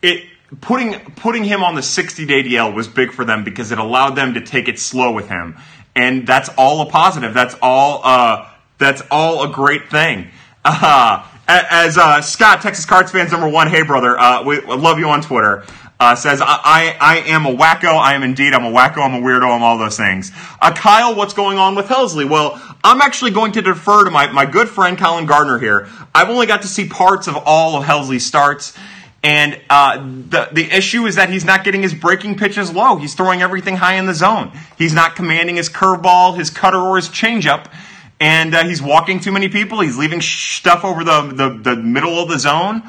it putting putting him on the 60 day DL was big for them because it allowed them to take it slow with him, and that's all a positive. That's all. Uh, that's all a great thing. Uh, as uh, Scott, Texas Cards fans number one, hey brother, uh, we love you on Twitter. Uh, says I, I, I am a wacko. I am indeed. I'm a wacko. I'm a weirdo. I'm all those things. Uh, Kyle, what's going on with Helsley? Well, I'm actually going to defer to my, my good friend Colin Gardner here. I've only got to see parts of all of Helsley's starts. And uh, the the issue is that he's not getting his breaking pitches low. He's throwing everything high in the zone. He's not commanding his curveball, his cutter, or his changeup and uh, he's walking too many people. He's leaving stuff over the, the, the middle of the zone,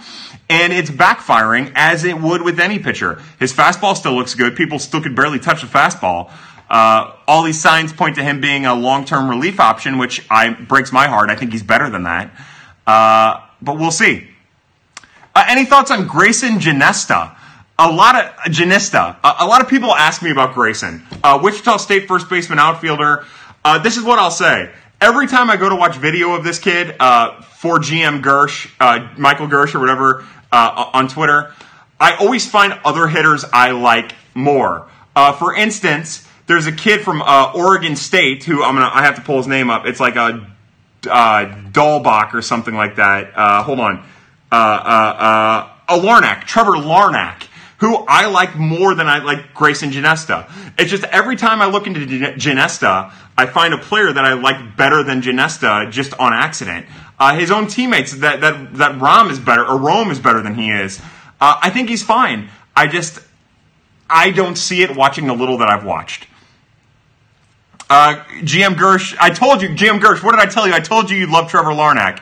and it's backfiring as it would with any pitcher. His fastball still looks good. People still could barely touch the fastball. Uh, all these signs point to him being a long-term relief option, which I breaks my heart. I think he's better than that, uh, but we'll see. Uh, any thoughts on Greyson Jenista? A lot of Jenista. A, a, lot of people ask me about Greyson, uh, Wichita State first baseman outfielder. Uh, this is what I'll say every time I go to watch video of this kid uh, for GM Girsch, uh, Michael Girsch or whatever uh, on Twitter, I always find other hitters I like more. Uh, for instance, there's a kid from uh, Oregon State who I'm gonna I have to pull his name up. It's like a uh, Dahlbach or something like that. hold on, a Larnach, Trevor Larnach who I like more than I like Greyson Jenista. It's just every time I look into Jenista, I find a player that I like better than Jenista just on accident. Uh, his own teammates that that that Rom is better or Rome is better than he is. Uh, I think he's fine. I just I don't see it watching the little that I've watched. Uh, GM Girsch, I told you, GM Girsch, what did I tell you? I told you you'd love Trevor Larnach.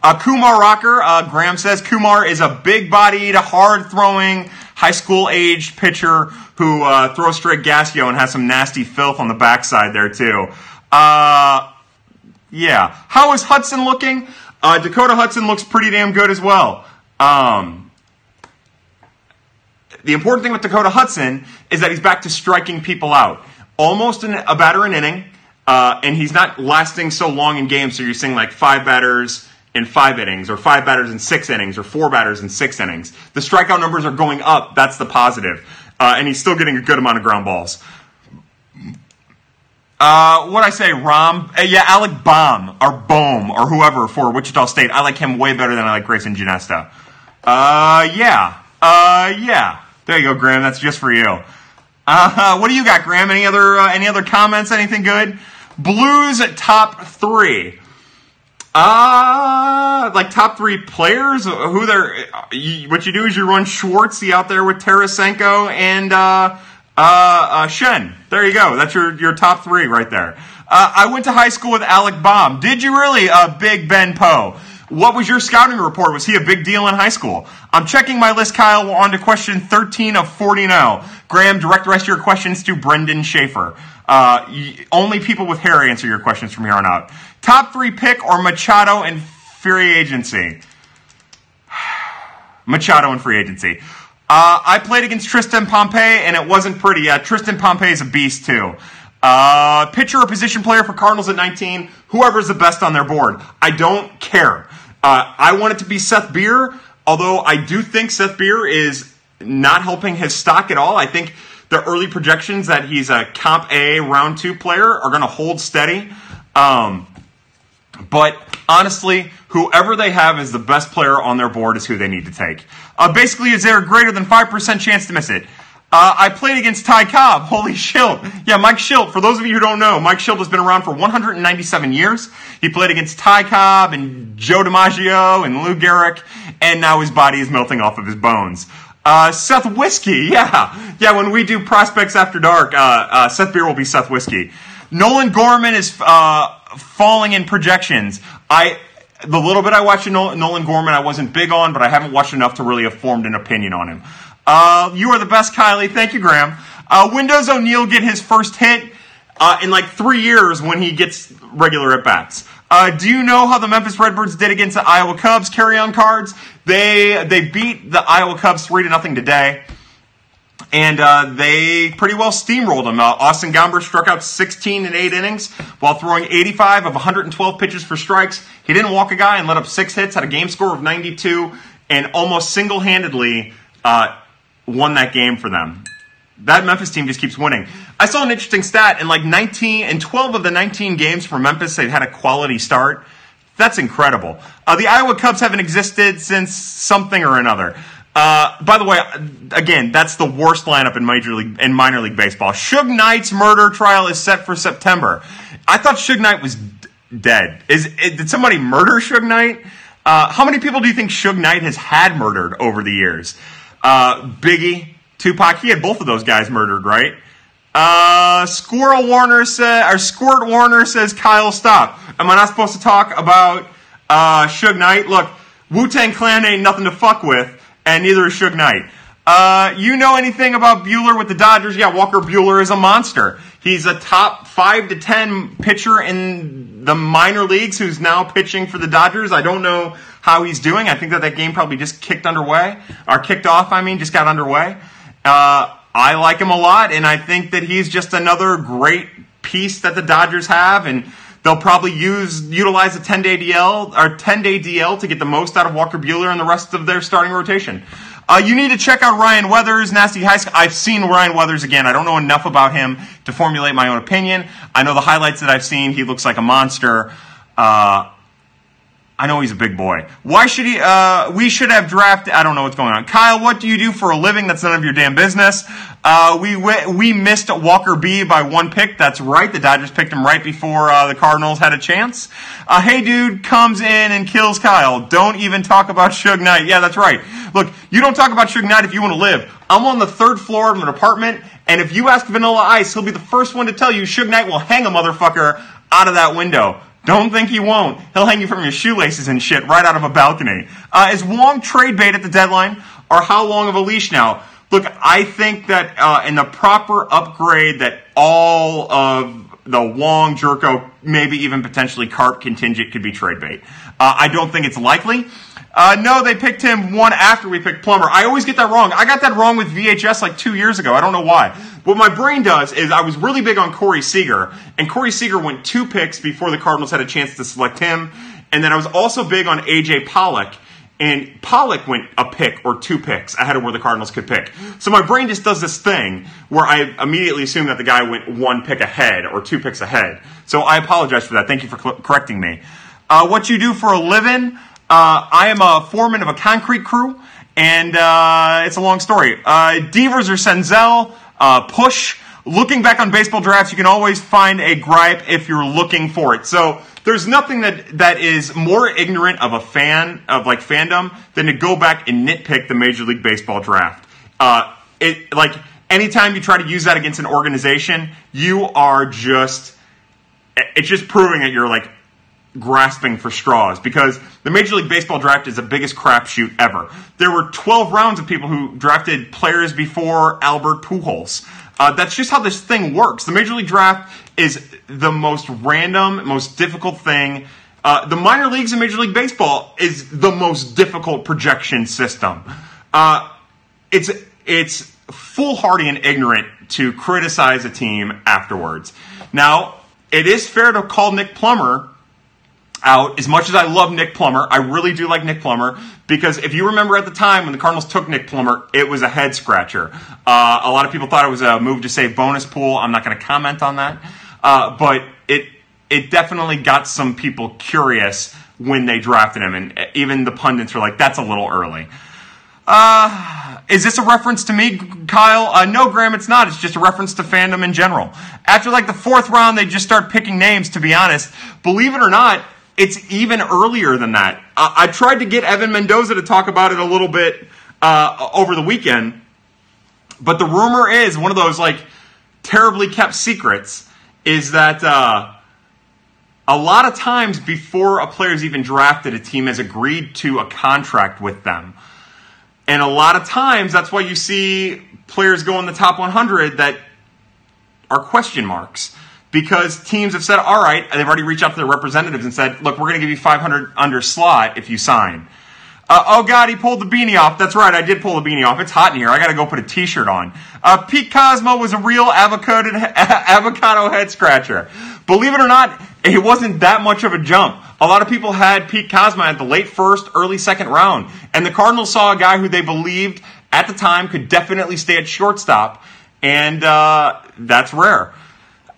Uh, Kumar Rocker, uh, Graham says Kumar is a big bodied, hard throwing, high school aged pitcher who uh, throws straight Gasio and has some nasty filth on the backside there, too. Uh, yeah. How is Hudson looking? Uh, Dakota Hudson looks pretty damn good as well. Um, the important thing with Dakota Hudson is that he's back to striking people out. Almost an, a batter an inning, uh, and he's not lasting so long in games, so you're seeing like five batters in five innings, or five batters in six innings, or four batters in six innings. The strikeout numbers are going up. That's the positive. Uh, and he's still getting a good amount of ground balls. Uh, what I say, Rom? Uh, yeah, Alec Baum or Bohm or whoever for Wichita State. I like him way better than I like Greyson Jenista. Uh, yeah, uh, yeah. There you go, Graham. That's just for you. Uh, what do you got, Graham? Any other uh, any other comments? Anything good? Blues top three. Uh, like top three players, who they're, what you do is you run Schwartzy out there with Tarasenko and, uh, uh, uh, Schenn. There you go. That's your, your top three right there. Uh, I went to high school with Alec Bohm. Did you really, uh, Big Ben Poe? What was your scouting report? Was he a big deal in high school? I'm checking my list, Kyle. On to question 13 of 40 now. Graham, direct the rest of your questions to Brendan Schaefer. Uh, only people with hair answer your questions from here on out. Top three pick or Machado and free agency? Machado and free agency. Uh, I played against Tristan Pompey and it wasn't pretty. Yeah, Tristan Pompey is a beast too. Uh, pitcher or position player for Cardinals at 19, whoever's the best on their board. I don't care. Uh, I want it to be Seth Beer, although I do think Seth Beer is not helping his stock at all. I think the early projections that he's a comp A round two player are going to hold steady. Um, but honestly, whoever they have as the best player on their board is who they need to take. Uh, basically, is there a greater than 5% chance to miss it? Uh, I played against Ty Cobb. Holy Shildt. Yeah, Mike Shildt. For those of you who don't know, Mike Shildt has been around for 197 years. He played against Ty Cobb and Joe DiMaggio and Lou Gehrig, and now his body is melting off of his bones. Uh, Seth Whiskey, yeah. Yeah, when we do Prospects After Dark, uh, uh, Seth Beer will be Seth Whiskey. Nolan Gorman is uh, falling in projections. I the little bit I watched Nolan Gorman, I wasn't big on, but I haven't watched enough to really have formed an opinion on him. Uh, you are the best, Kylie. Thank you, Graham. Uh, when does O'Neill get his first hit? Uh, in like three years when he gets regular at bats. Uh, do you know how the Memphis Redbirds did against the Iowa Cubs carry on cards? They they beat the Iowa Cubs three to nothing today and uh, they pretty well steamrolled him. Uh, Austin Gomber struck out 16 in eight innings while throwing 85 of 112 pitches for strikes. He didn't walk a guy and let up six hits, had a game score of 92, and almost single handedly uh, won that game for them. That Memphis team just keeps winning. I saw an interesting stat in like 19 and 12 of the 19 games for Memphis, they had a quality start. That's incredible. Uh, the Iowa Cubs haven't existed since something or another. Uh, by the way, again, that's the worst lineup in major league in minor league baseball. Suge Knight's murder trial is set for September. I thought Suge Knight was d- dead. Is, did somebody murder Suge Knight? Uh, how many people do you think Suge Knight has had murdered over the years? Uh, Biggie, Tupac, he had both of those guys murdered, right? Uh, Squirrel Warner says, or Squirt Warner says, Kyle, stop. Am I not supposed to talk about uh, Suge Knight? Look, Wu Tang Clan ain't nothing to fuck with and neither is Suge Knight. Uh, you know anything about Buehler with the Dodgers? Yeah, Walker Buehler is a monster. He's a top five to ten pitcher in the minor leagues who's now pitching for the Dodgers. I don't know how he's doing. I think that that game probably just kicked underway, or kicked off, I mean, just got underway. Uh, I like him a lot, and I think that he's just another great piece that the Dodgers have, and they'll probably use utilize a 10 day DL or 10 day DL to get the most out of Walker Buehler and the rest of their starting rotation. Uh, you need to check out Ryan Weathers, Nasty High School. I've seen Ryan Weathers again. I don't know enough about him to formulate my own opinion. I know the highlights that I've seen. He looks like a monster. Uh, I know he's a big boy. Why should he? Uh, we should have drafted. I don't know what's going on. Kyle, what do you do for a living? That's none of your damn business. Uh, we we missed Walker B by one pick. That's right. The Dodgers picked him right before uh, the Cardinals had a chance. Uh, hey, dude comes in and kills Kyle. Don't even talk about Suge Knight. Yeah, that's right. Look, you don't talk about Suge Knight if you want to live. I'm on the third floor of an apartment, and if you ask Vanilla Ice, he'll be the first one to tell you Suge Knight will hang a motherfucker out of that window. Don't think he won't. He'll hang you from your shoelaces and shit right out of a balcony. Uh, is Wong trade bait at the deadline, or how long of a leash now? Look, I think that uh, in the proper upgrade that all of the Wong, Gyorko, maybe even potentially Carp contingent could be trade bait. Uh, I don't think it's likely. Uh, no, they picked him one after we picked Plummer. I always get that wrong. I got that wrong with VHS like two years ago. I don't know why. What my brain does is I was really big on Corey Seager, and Corey Seager went two picks before the Cardinals had a chance to select him. And then I was also big on AJ Pollock, and Pollock went a pick or two picks ahead of where the Cardinals could pick. So my brain just does this thing where I immediately assume that the guy went one pick ahead or two picks ahead. So I apologize for that. Thank you for correcting me. Uh, what you do for a living? Uh, I am a foreman of a concrete crew, and uh, it's a long story. Uh, Devers or Senzel, uh, push. Looking back on baseball drafts, you can always find a gripe if you're looking for it. So there's nothing that, that is more ignorant of a fan, of like fandom, than to go back and nitpick the Major League Baseball draft. Uh, it, like, anytime you try to use that against an organization, you are just, it's just proving that you're like grasping for straws because the Major League Baseball draft is the biggest crapshoot ever. There were 12 rounds of people who drafted players before Albert Pujols. Uh, that's just how this thing works. The Major League Draft is the most random, most difficult thing. Uh, the minor leagues in Major League Baseball is the most difficult projection system. Uh, it's it's foolhardy and ignorant to criticize a team afterwards. Now, it is fair to call Nick Plummer out. As much as I love Nick Plummer, I really do like Nick Plummer because if you remember at the time when the Cardinals took Nick Plummer, it was a head scratcher. Uh, a lot of people thought it was a move to save bonus pool. I'm not going to comment on that, uh, but it it definitely got some people curious when they drafted him, and even the pundits were like, "That's a little early." Uh, is this a reference to me, Kyle? Uh, no, Graham, it's not. It's just a reference to fandom in general. After like the fourth round, they just start picking names, to be honest. Believe it or not, it's even earlier than that. Uh, I tried to get Evan Mendoza to talk about it a little bit uh, over the weekend, but the rumor is one of those like terribly kept secrets is that uh, a lot of times before a player's even drafted, a team has agreed to a contract with them. And a lot of times that's why you see players go in the top 100 that are question marks because teams have said, all right, they've already reached out to their representatives and said, look, we're going to give you 500 under slot if you sign. Uh, oh God, he pulled the beanie off. That's right, I did pull the beanie off. It's hot in here. I got to go put a T-shirt on. Uh, Pete Kozma was a real avocado avocado head scratcher. Believe it or not, it wasn't that much of a jump. A lot of people had Pete Kozma at the late first, early second round, and the Cardinals saw a guy who they believed at the time could definitely stay at shortstop, and uh, that's rare.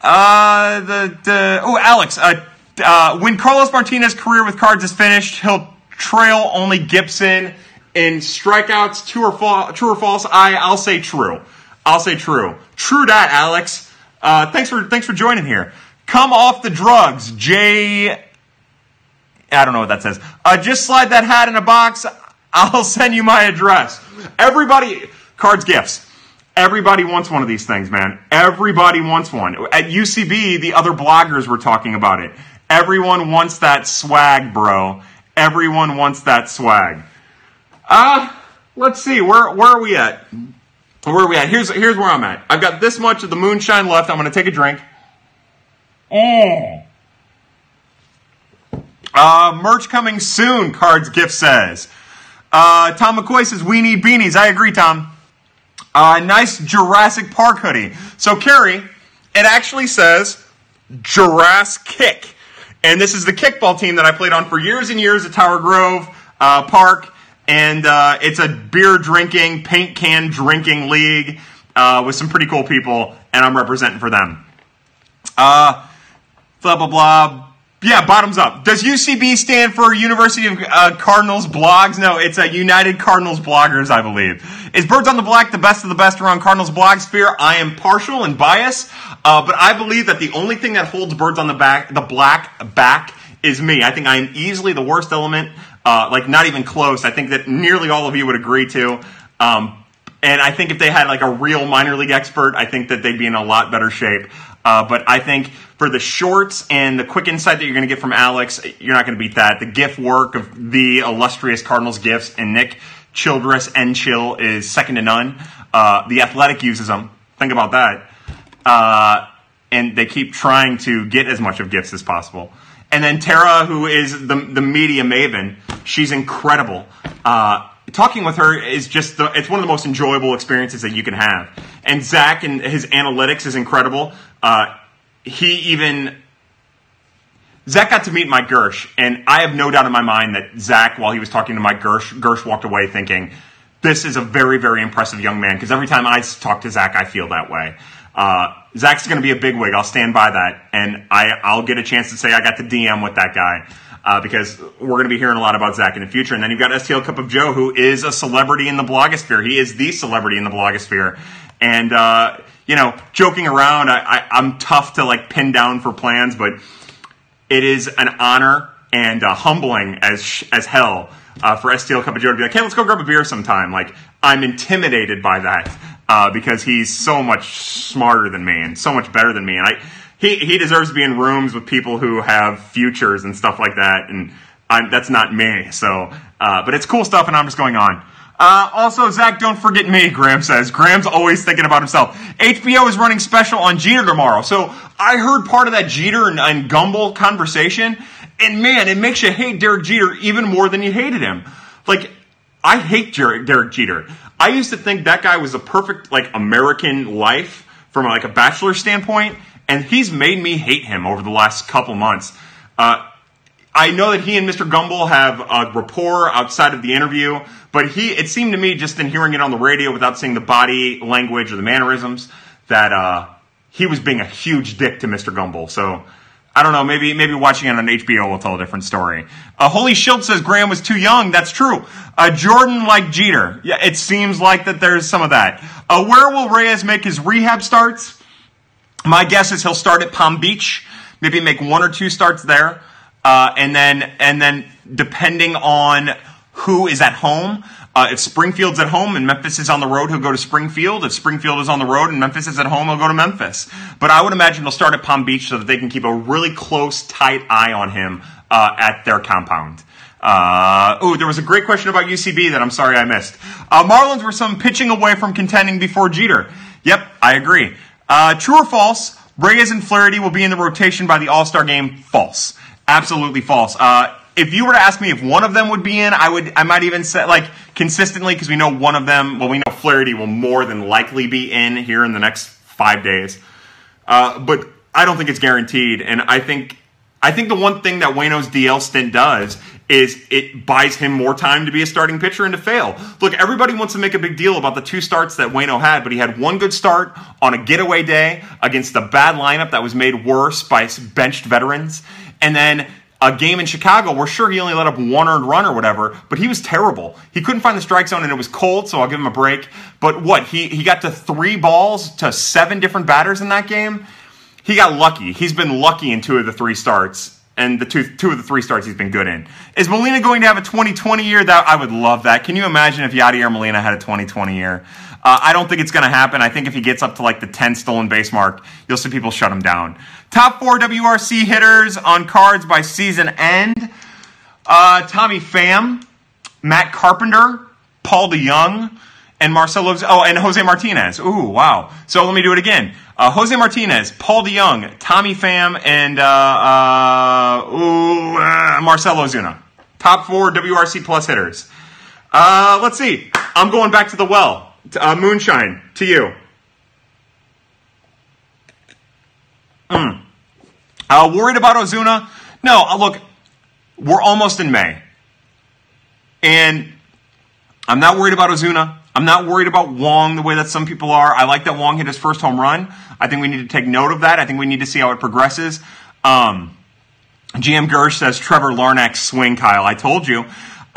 Uh, the, the oh Alex, uh, uh, when Carlos Martinez's career with Cards is finished, he'll trail only Gibson in strikeouts. True or false? True or false? I I'll say true. I'll say true. True that, Alex. Uh, thanks for thanks for joining here. Come off the drugs, Jay. I don't know what that says. Uh, just slide that hat in a box. I'll send you my address. Everybody, cards, gifts. Everybody wants one of these things, man. Everybody wants one. At UCB, the other bloggers were talking about it. Everyone wants that swag, bro. Everyone wants that swag. Uh, let's see. Where where are we at? Where are we at? Here's here's where I'm at. I've got this much of the moonshine left. I'm going to take a drink. Oh. Uh, merch coming soon. Cards gift says. Uh, Tom McCoy says we need beanies. I agree, Tom. Uh, nice Jurassic Park hoodie. So, Carrie, it actually says Jurassic Kick. And this is the kickball team that I played on for years and years at Tower Grove uh, Park. And uh, it's a beer drinking, paint can drinking league uh, with some pretty cool people, and I'm representing for them. Uh, blah, blah, blah. Yeah, bottoms up. Does UCB stand for University of uh, Cardinals Blogs? No, it's a United Cardinals Bloggers, I believe. Is Birds on the Black the best of the best around Cardinals blog sphere? I am partial and biased, uh, but I believe that the only thing that holds Birds on the back, the black back, is me. I think I am easily the worst element, uh, like not even close. I think that nearly all of you would agree to. Um, and I think if they had like a real minor league expert, I think that they'd be in a lot better shape. Uh, but I think for the shorts and the quick insight that you're going to get from Alex, you're not going to beat that. The gift work of the illustrious Cardinals gifts and Nick Childress and Chill is second to none. Uh, the Athletic uses them. Think about that. Uh, and they keep trying to get as much of gifts as possible. And then Tara, who is the, the media maven, she's incredible. Uh, talking with her is just the, it's one of the most enjoyable experiences that you can have. And Zach and his analytics is incredible. Uh, he even Zach got to meet Mike Girsch, and I have no doubt in my mind that Zach, while he was talking to Mike Girsch, Girsch walked away thinking, "This is a very, very impressive young man." Because every time I talk to Zach, I feel that way. Uh, Zach's going to be a big wig. I'll stand by that, and I, I'll get a chance to say I got the DM with that guy. Uh, because we're going to be hearing a lot about Zach in the future. And then you've got STL Cup of Joe, who is a celebrity in the blogosphere. He is the celebrity in the blogosphere. And, uh, you know, joking around, I, I, I'm tough to like pin down for plans, but it is an honor and uh, humbling as as hell uh, for STL Cup of Joe to be like, hey, let's go grab a beer sometime. Like, I'm intimidated by that uh, because he's so much smarter than me and so much better than me. And I, he, he deserves to be in rooms with people who have futures and stuff like that. And I'm, that's not me. So, uh, but it's cool stuff, and I'm just going on. Uh, also, Zach, don't forget me, Graham says. Graham's always thinking about himself. HBO is running special on Jeter tomorrow. So I heard part of that Jeter and, and Gumbel conversation, and man, it makes you hate Derek Jeter even more than you hated him. Like, I hate Derek, Derek Jeter. I used to think that guy was a perfect, like, American life from, like, a bachelor standpoint, and he's made me hate him over the last couple months. Uh, I know that he and Mr. Gumbel have a rapport outside of the interview, but he it seemed to me just in hearing it on the radio without seeing the body language or the mannerisms that uh, he was being a huge dick to Mr. Gumbel. So I don't know, maybe maybe watching it on HBO will tell a different story. Uh, Holy Shildt says Graham was too young. That's true. Uh, Jordan like Jeter. Yeah, it seems like that there's some of that. Uh, where will Reyes make his rehab starts? My guess is he'll start at Palm Beach, maybe make one or two starts there. Uh, and then and then depending on who is at home. Uh, if Springfield's at home and Memphis is on the road, he'll go to Springfield. If Springfield is on the road and Memphis is at home, he'll go to Memphis. But I would imagine they'll start at Palm Beach so that they can keep a really close, tight eye on him uh, at their compound. Uh, oh, there was a great question about UCB that I'm sorry I missed. Uh, Marlins were some pitching away from contending before Jeter. Yep, I agree. Uh, true or false? Reyes and Flaherty will be in the rotation by the All Star game. False. Absolutely false. Uh, if you were to ask me if one of them would be in, I would. I might even say like consistently because we know one of them. Well, we know Flaherty will more than likely be in here in the next five days. Uh, but I don't think it's guaranteed, and I think I think the one thing that Waino's DL stint does is it buys him more time to be a starting pitcher and to fail. Look, everybody wants to make a big deal about the two starts that Waino had, but he had one good start on a getaway day against a bad lineup that was made worse by benched veterans. And then a game in Chicago where sure he only let up one earned run or whatever, but he was terrible. He couldn't find the strike zone and it was cold, so I'll give him a break. But what he he got to three balls to seven different batters in that game. He got lucky. He's been lucky in two of the three starts, and the two two of the three starts he's been good in. Is Molina going to have a 2020 year? That I would love that. Can you imagine if Yadier Molina had a 2020 year? Uh, I don't think it's going to happen. I think if he gets up to like the 10 stolen base mark, you'll see people shut him down. Top four WRC hitters on cards by season end uh, Tommy Pham, Matt Carpenter, Paul DeJong, and Marcelo. Oh, and Jose Martinez. Ooh, wow. So let me do it again. Uh, Jose Martinez, Paul DeJong, Tommy Pham, and uh, uh, ooh, uh, Marcell Ozuna. Top four WRC plus hitters. Let's see. I'm going back to the well. Uh, moonshine to you. Mm. Uh, worried about Ozuna? No, uh, look, we're almost in May. And I'm not worried about Ozuna. I'm not worried about Wong the way that some people are. I like that Wong hit his first home run. I think we need to take note of that. I think we need to see how it progresses. Um, GM Girsch says Trevor Larnach's swing, Kyle. I told you.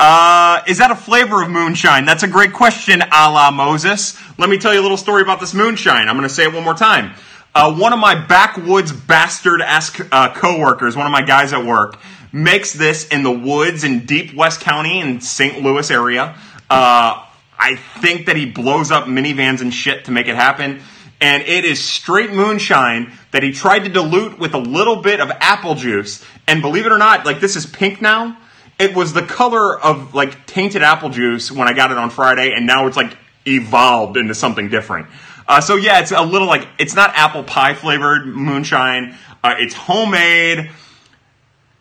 Uh, is that a flavor of moonshine? That's a great question, a la Moses. Let me tell you a little story about this moonshine. I'm going to say it one more time. Uh, one of my backwoods bastard esque uh, coworkers, one of my guys at work, makes this in the woods in deep West County in St. Louis area. Uh, I think that he blows up minivans and shit to make it happen. And it is straight moonshine that he tried to dilute with a little bit of apple juice. And believe it or not, like this is pink now it was the color of like tainted apple juice when I got it on Friday, and now it's like evolved into something different. Uh, so yeah, it's a little like it's not apple pie flavored moonshine. Uh, it's homemade,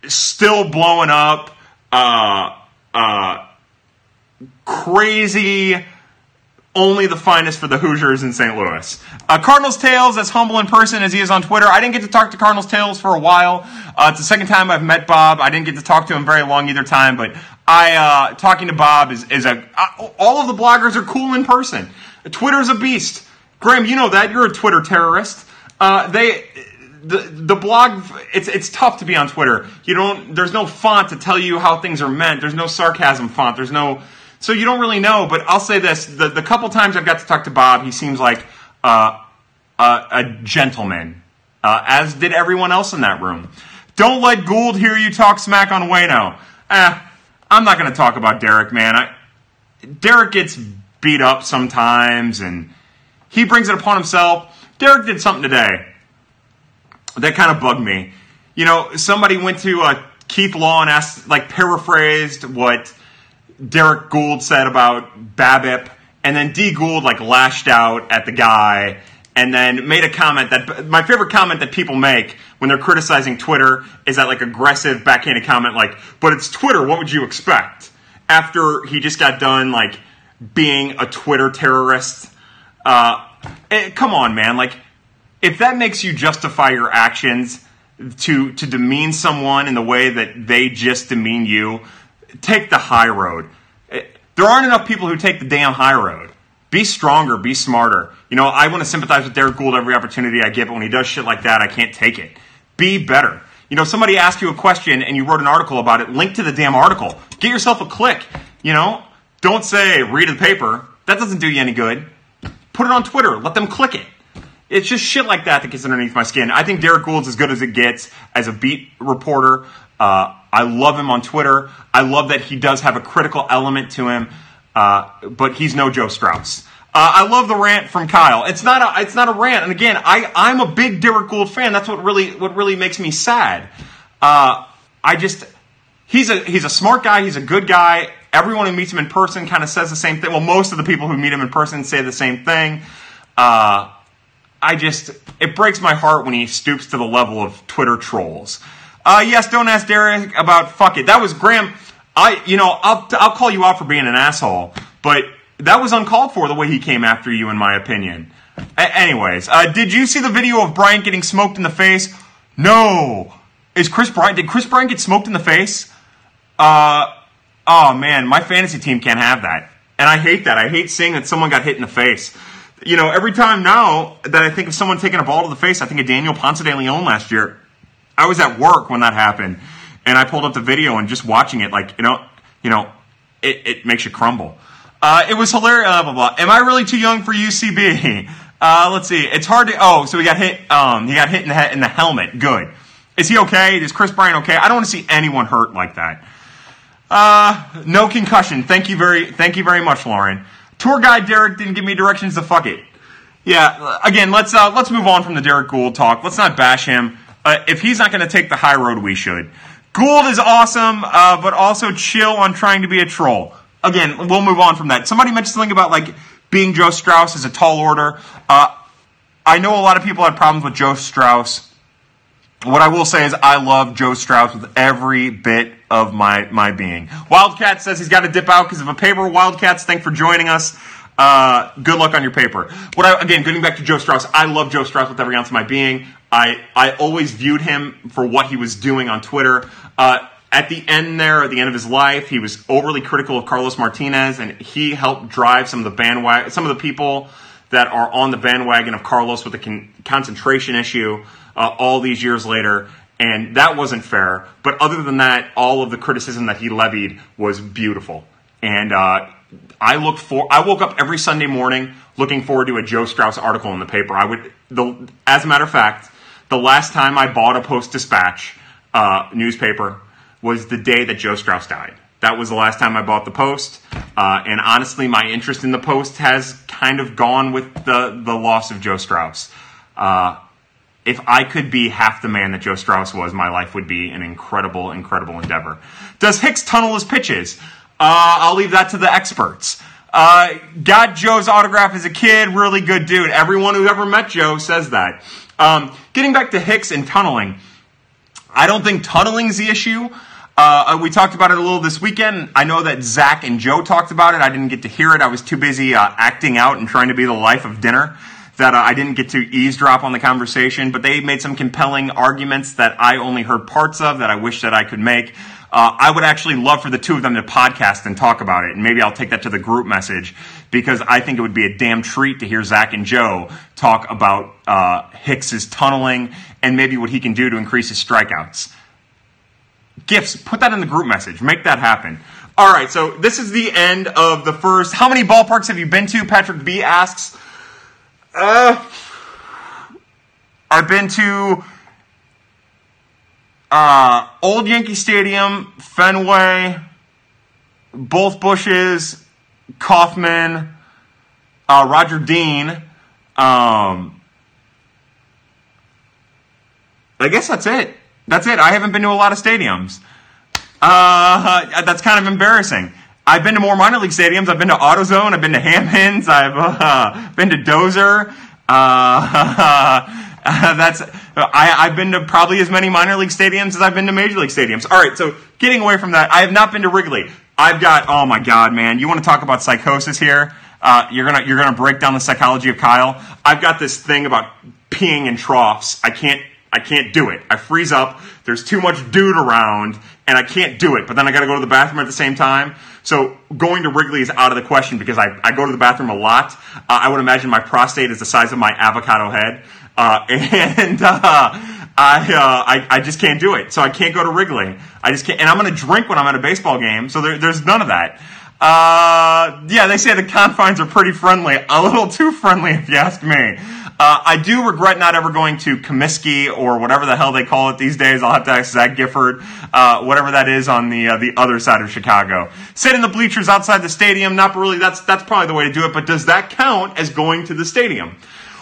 still blowing up. Uh, uh crazy only the finest for the Hoosiers in St. Louis. Uh, Cardinals Tales, as humble in person as he is on Twitter. I didn't get to talk to Cardinals Tales for a while. Uh, it's the second time I've met Bob. I didn't get to talk to him very long either time, but I uh, talking to Bob is, is a uh, all of the bloggers are cool in person. Twitter's a beast. Graham, you know that you're a Twitter terrorist. Uh, they the the blog it's it's tough to be on Twitter. You don't there's no font to tell you how things are meant. There's no sarcasm font. There's no so you don't really know, but I'll say this: the, the couple times I've got to talk to Bob, he seems like uh, uh, a gentleman, uh, as did everyone else in that room. Don't let Goold hear you talk smack on Waino. Eh, I'm not going to talk about Derek, man. I, Derek gets beat up sometimes, and he brings it upon himself. Derek did something today that kind of bugged me. You know, somebody went to uh, Keith Law and asked, like, paraphrased what Derrick Goold said about BABIP, and then D Goold like lashed out at the guy and then made a comment that my favorite comment that people make when they're criticizing Twitter is that like aggressive backhanded comment like, but it's Twitter, what would you expect? After he just got done like being a Twitter terrorist. Uh, it, eh, come on, man. Like, if that makes you justify your actions to to demean someone in the way that they just demean you, take the high road. There aren't enough people who take the damn high road. Be stronger, be smarter. You know, I want to sympathize with Derrick Goold every opportunity I get, but when he does shit like that, I can't take it. Be better. You know, somebody asked you a question and you wrote an article about it, link to the damn article. Get yourself a click. You know, don't say read the paper. That doesn't do you any good. Put it on Twitter. Let them click it. It's just shit like that that gets underneath my skin. I think Derrick Goold's as good as it gets as a beat reporter. Uh, I love him on Twitter. I love that he does have a critical element to him, uh, but he's no Joe Strauss. Uh, I love the rant from Kyle. It's not a it's not a rant, and again, I I'm a big Derrick Goold fan. That's what really what really makes me sad. Uh, I just he's a he's a smart guy. He's a good guy. Everyone who meets him in person kind of says the same thing. Well, most of the people who meet him in person say the same thing. Uh, I just it breaks my heart when he stoops to the level of Twitter trolls. Uh, yes, don't ask Derek about fuck it. That was Graham. I, you know, I'll, I'll call you out for being an asshole, but that was uncalled for the way he came after you, in my opinion. A- anyways, uh, did you see the video of Bryant getting smoked in the face? No. Is Kris Bryant, did Kris Bryant get smoked in the face? Uh, oh man, my fantasy team can't have that. And I hate that. I hate seeing that someone got hit in the face. You know, every time now that I think of someone taking a ball to the face, I think of Daniel Ponce de Leon last year. I was at work when that happened, and I pulled up the video and just watching it, like, you know, you know, it, it makes you crumble. Uh, it was hilarious. Blah, blah, blah. Am I really too young for UCB? Uh, let's see. It's hard to. Oh, so he got hit. Um, he got hit in the in the helmet. Good. Is he okay? Is Kris Bryant okay? I don't want to see anyone hurt like that. Uh, no concussion. Thank you very, thank you very much, Lauren. Tour guide Derek didn't give me directions to fuck it. Yeah. Again, let's uh, let's move on from the Derrick Goold talk. Let's not bash him. Uh, if he's not going to take the high road, we should. Goold is awesome, uh, but also chill on trying to be a troll again, we'll move on from that. Somebody mentioned something about like being Joe Strauss is a tall order. Uh, I know a lot of people had problems with Joe Strauss. What I will say is I love Joe Strauss with every bit of my, my being. Wildcat says he's got to dip out because of a paper. Wildcats, thanks for joining us. Uh, good luck on your paper. What I, again, getting back to Joe Strauss, I love Joe Strauss with every ounce of my being. I, I always viewed him for what he was doing on Twitter. Uh, at the end there, at the end of his life, he was overly critical of Carlos Martinez, and he helped drive some of the bandwagon, some of the people that are on the bandwagon of Carlos with the con- concentration issue uh, all these years later. And that wasn't fair. But other than that, all of the criticism that he levied was beautiful. And uh, I look for. I woke up every Sunday morning looking forward to a Joe Strauss article in the paper. I would, the, as a matter of fact, the last time I bought a Post Dispatch uh, newspaper was the day that Joe Strauss died. That was the last time I bought the Post, uh, and honestly, my interest in the Post has kind of gone with the the loss of Joe Strauss. Uh, if I could be half the man that Joe Strauss was, my life would be an incredible, incredible endeavor. Does Hicks tunnel his pitches? Uh, I'll leave that to the experts. Uh, got Joe's autograph as a kid, really good dude. Everyone who ever met Joe says that. Um, getting back to Hicks and tunneling, I don't think tunneling's the issue. Uh, we talked about it a little this weekend. I know that Zach and Joe talked about it. I didn't get to hear it. I was too busy uh, acting out and trying to be the life of dinner that uh, I didn't get to eavesdrop on the conversation. But they made some compelling arguments that I only heard parts of that I wish that I could make. Uh, I would actually love for the two of them to podcast and talk about it. And maybe I'll take that to the group message because I think it would be a damn treat to hear Zach and Joe talk about uh, Hicks's tunneling and maybe what he can do to increase his strikeouts gifts, put that in the group message. Make that happen. All right, so this is the end of the first. How many ballparks have you been to? Patrick B asks. Uh, I've been to uh, Old Yankee Stadium, Fenway, both Busches, Kauffman, uh, Roger Dean. Um, I guess that's it. That's it. I haven't been to a lot of stadiums. Uh, that's kind of embarrassing. I've been to more minor league stadiums. I've been to AutoZone. I've been to Hammons. I've uh, been to Dozer. Uh, that's I, I've been to probably as many minor league stadiums as I've been to major league stadiums. All right, so getting away from that, I have not been to Wrigley. I've got oh my god, man! You want to talk about psychosis here? Uh, you're gonna you're gonna break down the psychology of Kyle. I've got this thing about peeing in troughs. I can't I can't do it. I freeze up. There's too much dude around, and I can't do it. But then I got to go to the bathroom at the same time. So going to Wrigley is out of the question because I, I go to the bathroom a lot. Uh, I would imagine my prostate is the size of my avocado head, uh, and uh, I, uh, I I just can't do it. So I can't go to Wrigley. I just can't. And I'm going to drink when I'm at a baseball game. So there, there's none of that. Uh, yeah, they say the confines are pretty friendly. A little too friendly, if you ask me. Uh, I do regret not ever going to Comiskey or whatever the hell they call it these days. I'll have to ask Zach Gifford, uh, whatever that is on the uh, the other side of Chicago. Sit in the bleachers outside the stadium. Not really. That's that's probably the way to do it. But does that count as going to the stadium?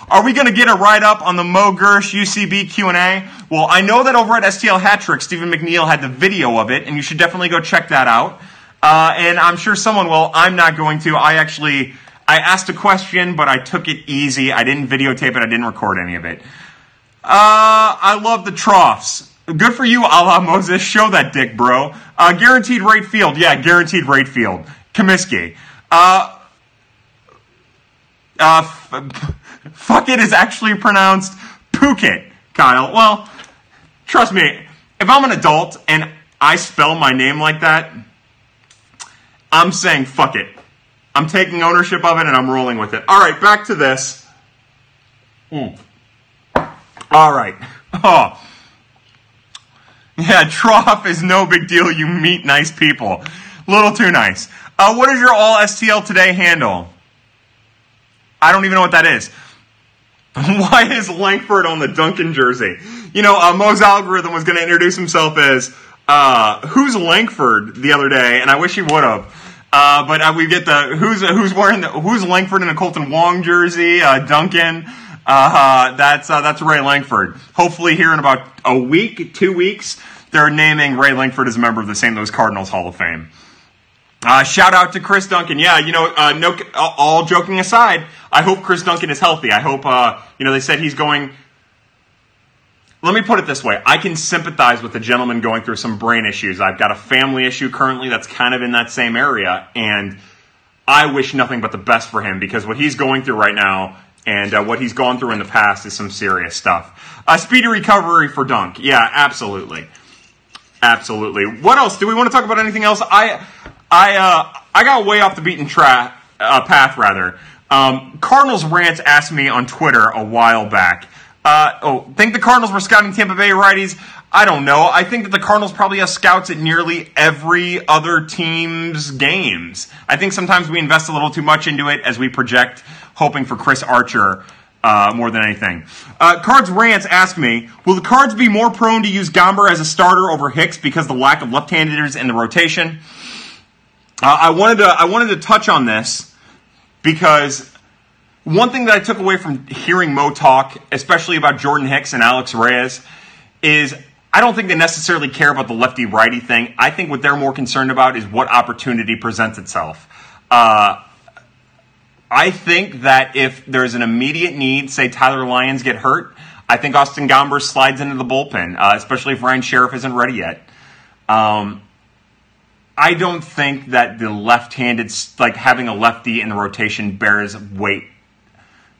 Are we going to get a write up on the Mo Girsch UCB Q and A? Well, I know that over at STL Hattrick, Stephen McNeil had the video of it, and you should definitely go check that out. Uh, and I'm sure someone will. I'm not going to. I actually I asked a question, but I took it easy. I didn't videotape it. I didn't record any of it. Uh, I love the troughs. Good for you, Allah Moses. Show that dick, bro. Uh, guaranteed right field. Yeah, guaranteed right field. Comiskey. Uh, uh, f- fuck it is actually pronounced Phuket, Kyle. Well, trust me, if I'm an adult and I spell my name like that, I'm saying fuck it. I'm taking ownership of it and I'm rolling with it. All right, back to this. Mm. All right. Oh. Yeah, trough is no big deal. You meet nice people. Little too nice. Uh, what is your all STL today handle? I don't even know what that is. Why is Lankford on the Duncan jersey? You know, uh, Mo's algorithm was going to introduce himself as uh, who's Lankford the other day, and I wish he would have. Uh, but uh, we get the who's who's wearing the who's Lankford in a Kolten Wong jersey, uh, Duncan. Uh, that's uh, that's Ray Lankford. Hopefully, here in about a week, two weeks, they're naming Ray Lankford as a member of the St. Louis Cardinals Hall of Fame. Uh, shout out to Chris Duncan. Yeah, you know, uh, no, all joking aside, I hope Chris Duncan is healthy. I hope, uh, you know, they said he's going. Let me put it this way I can sympathize with a gentleman going through some brain issues. I've got a family issue currently that's kind of in that same area, and I wish nothing but the best for him because what he's going through right now and uh, what he's gone through in the past is some serious stuff. A speedy recovery for Dunk. Yeah, absolutely. Absolutely. What else? Do we want to talk about anything else? I I uh, I got way off the beaten track uh, path rather. Um, Cardinals rants asked me on Twitter a while back. Uh, oh, think the Cardinals were scouting Tampa Bay righties? I don't know. I think that the Cardinals probably have scouts at nearly every other team's games. I think sometimes we invest a little too much into it as we project, hoping for Chris Archer uh, more than anything. Uh, Cards Rants asked me, will the Cards be more prone to use Gomber as a starter over Hicks because the lack of left-handers in the rotation? Uh, I wanted to I wanted to touch on this because one thing that I took away from hearing Mo talk, especially about Jordan Hicks and Alex Reyes, is I don't think they necessarily care about the lefty righty thing. I think what they're more concerned about is what opportunity presents itself. Uh, I think that if there's an immediate need, say Tyler Lyons get hurt, I think Austin Gomber slides into the bullpen, uh, especially if Ryan Sherriff isn't ready yet. Um, I don't think that the left-handed, like having a lefty in the rotation, bears weight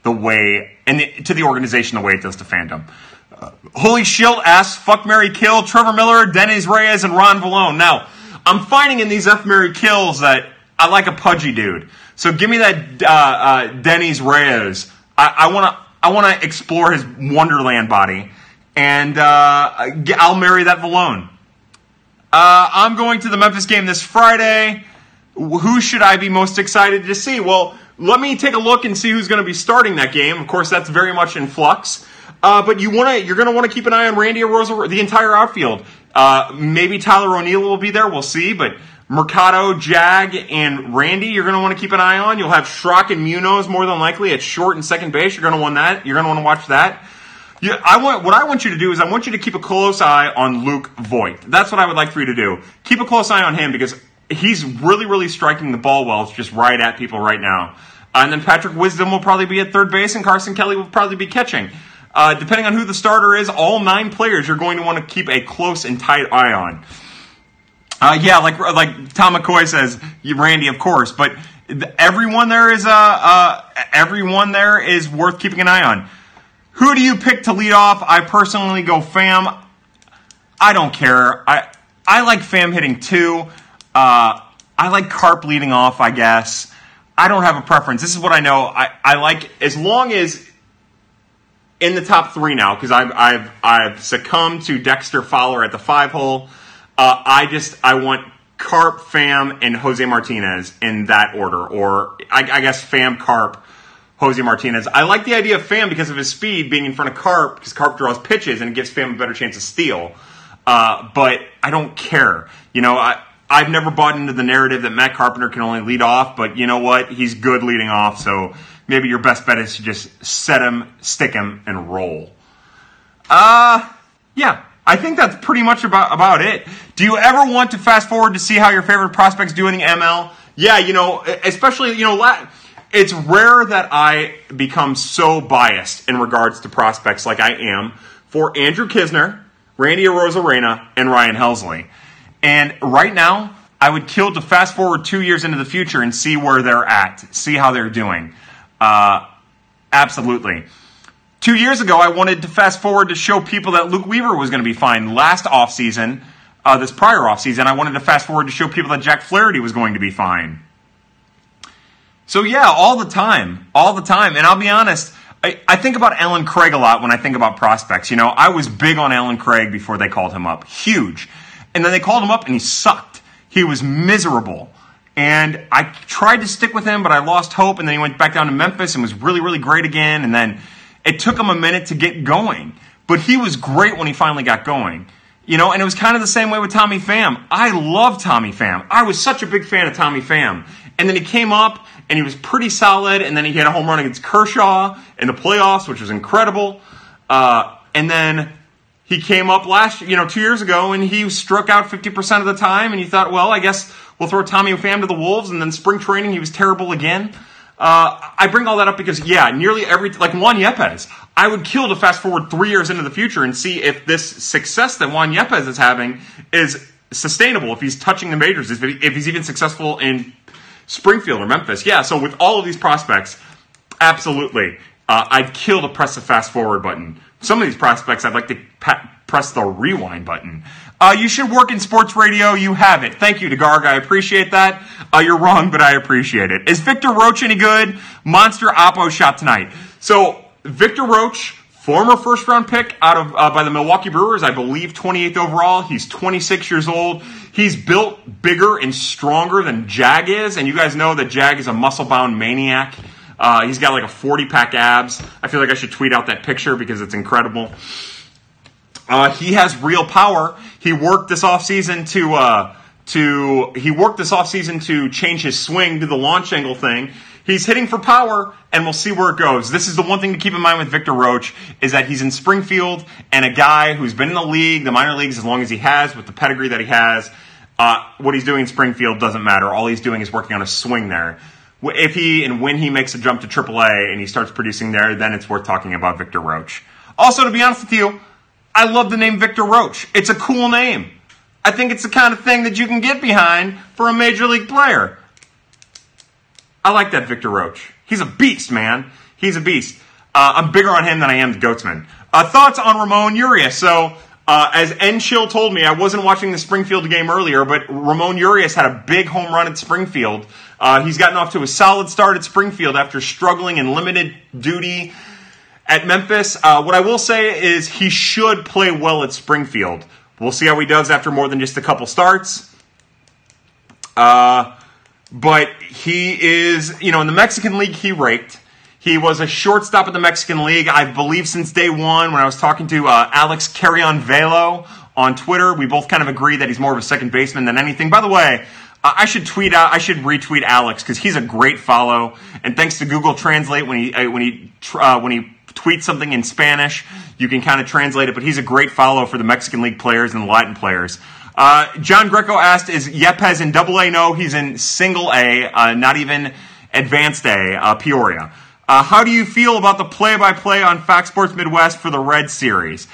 the way and the, to the organization the way it does to fandom. Uh, Holy Shildt asks, "Fuck Mary Kill, Trevor Miller, Dennys Reyes, and Ron Villone." Now, I'm finding in these F Mary Kills that I like a pudgy dude. So give me that uh, uh, Dennys Reyes. I want to I want to explore his Wonderland body, and uh, I'll marry that Villone. Uh, I'm going to the Memphis game this Friday. Who should I be most excited to see? Well, let me take a look and see who's going to be starting that game. Of course, that's very much in flux. Uh, but you want to, you're going to want to keep an eye on Randy Arozarena, the entire outfield. Uh, maybe Tyler O'Neill will be there. We'll see. But Mercado, Jag, and Randy, you're going to want to keep an eye on. You'll have Schrock and Munoz more than likely at short and second base. You're going to want that. You're going to want to watch that. Yeah, I want what I want you to do is I want you to keep a close eye on Luke Voit. That's what I would like for you to do. Keep a close eye on him because he's really, really striking the ball well. It's just right at people right now. Uh, and then Patrick Wisdom will probably be at third base, and Carson Kelly will probably be catching. Uh, depending on who the starter is, all nine players you're going to want to keep a close and tight eye on. Uh, yeah, like like Tom McCoy says, Randy, of course, but everyone there is uh, uh, everyone there is worth keeping an eye on. Who do you pick to lead off? I personally go Pham. I don't care. I I like Pham hitting two. Uh, I like Carp leading off. I guess. I don't have a preference. This is what I know. I, I like as long as in the top three now because I've I've I've succumbed to Dexter Fowler at the five hole. Uh, I just I want Carp, Pham, and Jose Martinez in that order, or I, I guess Pham, Carp, Jose Martinez. I like the idea of Pham because of his speed being in front of Carp, because Carp draws pitches and it gives Pham a better chance to steal. Uh, but I don't care. You know, I, I've never bought into the narrative that Matt Carpenter can only lead off, but you know what? He's good leading off, so maybe your best bet is to just set him, stick him, and roll. Uh, yeah. I think that's pretty much about, about it. Do you ever want to fast forward to see how your favorite prospects do in the ML? Yeah, you know, especially, you know, it's rare that I become so biased in regards to prospects like I am for Andrew Knizner, Randy Arozarena, and Ryan Helsley. And right now, I would kill to fast forward two years into the future and see where they're at, see how they're doing. Uh, absolutely. Two years ago, I wanted to fast forward to show people that Luke Weaver was going to be fine last offseason. uh, this prior offseason. I wanted to fast forward to show people that Jack Flaherty was going to be fine. So yeah, all the time, all the time. And I'll be honest, I, I, think about Allen Craig a lot when I think about prospects. You know, I was big on Allen Craig before they called him up. Huge. And then they called him up and he sucked. He was miserable. And I tried to stick with him, but I lost hope. And then he went back down to Memphis and was really, really great again. And then it took him a minute to get going. But he was great when he finally got going. You know, and it was kind of the same way with Tommy Pham. I love Tommy Pham. I was such a big fan of Tommy Pham. And then he came up and he was pretty solid. And then he hit a home run against Kershaw in the playoffs, which was incredible. Uh, and then he came up last, you know, two years ago, and he struck out 50% of the time. And you thought, well, I guess we'll throw Tommy Pham to the Wolves. And then spring training, he was terrible again. Uh, I bring all that up because, yeah, nearly every, like Juan Yepez, I would kill to fast forward three years into the future and see if this success that Juan Yepez is having is sustainable, if he's touching the majors, if he's even successful in Springfield or Memphis. Yeah, so with all of these prospects, absolutely. Uh, I'd kill to press the fast forward button. Some of these prospects, I'd like to pa- press the rewind button. Uh, you should work in sports radio. You have it. Thank you, DeGarg. I appreciate that. Uh, you're wrong, but I appreciate it. Is Victor Roache any good? Monster Oppo shot tonight. So, Victor Roache, former first round pick out of uh, by the Milwaukee Brewers, I believe 28th overall. He's 26 years old. He's built bigger and stronger than Jag is, and you guys know that Jag is a muscle bound maniac. Uh, he's got like a 40 pack abs. I feel like I should tweet out that picture because it's incredible. Uh, he has real power. He worked this offseason to uh, to he worked this offseason to change his swing to the launch angle thing. He's hitting for power, and we'll see where it goes. This is the one thing to keep in mind with Victor Roache is that he's in Springfield and a guy who's been in the league, the minor leagues, as long as he has, with the pedigree that he has. Uh, what he's doing in Springfield doesn't matter. All he's doing is working on a swing there. If he and when he makes a jump to AAA and he starts producing there, then it's worth talking about Victor Roache. Also, to be honest with you, I love the name Victor Roache. It's a cool name. I think it's the kind of thing that you can get behind for a major league player. I like that Victor Roache. He's a beast, man. He's a beast. Uh, I'm bigger on him than I am the Goatsman. Uh, thoughts on Ramon Urias? So uh, as Enchill told me, I wasn't watching the Springfield game earlier, but Ramon Urias had a big home run at Springfield. Uh, he's gotten off to a solid start at Springfield after struggling in limited duty at Memphis. Uh, what I will say is he should play well at Springfield. We'll see how he does after more than just a couple starts. Uh, but he is, you know, in the Mexican League, he raked. He was a shortstop at the Mexican League, I believe, since day one. When I was talking to uh, Alex Carrion Velo on Twitter, we both kind of agree that he's more of a second baseman than anything. By the way, I should tweet out, I should retweet Alex because he's a great follow. And thanks to Google Translate, when he uh, when he uh, when he tweets something in Spanish, you can kind of translate it. But he's a great follow for the Mexican League players and the Latin players. Uh, John Greco asked, "Is Yepez in Double A? No, he's in Single A, uh, not even Advanced A, Peoria." Uh, how do you feel about the play by play on Fox Sports Midwest for the Red Series?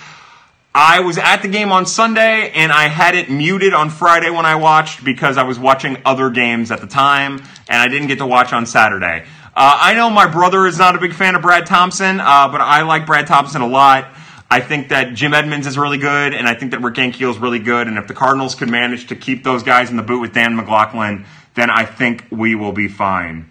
I was at the game on Sunday and I had it muted on Friday when I watched because I was watching other games at the time and I didn't get to watch on Saturday. Uh, I know my brother is not a big fan of Brad Thompson, uh, but I like Brad Thompson a lot. I think that Jim Edmonds is really good, and I think that Rick Ankiel is really good. And if the Cardinals could manage to keep those guys in the boot with Dan McLaughlin, then I think we will be fine.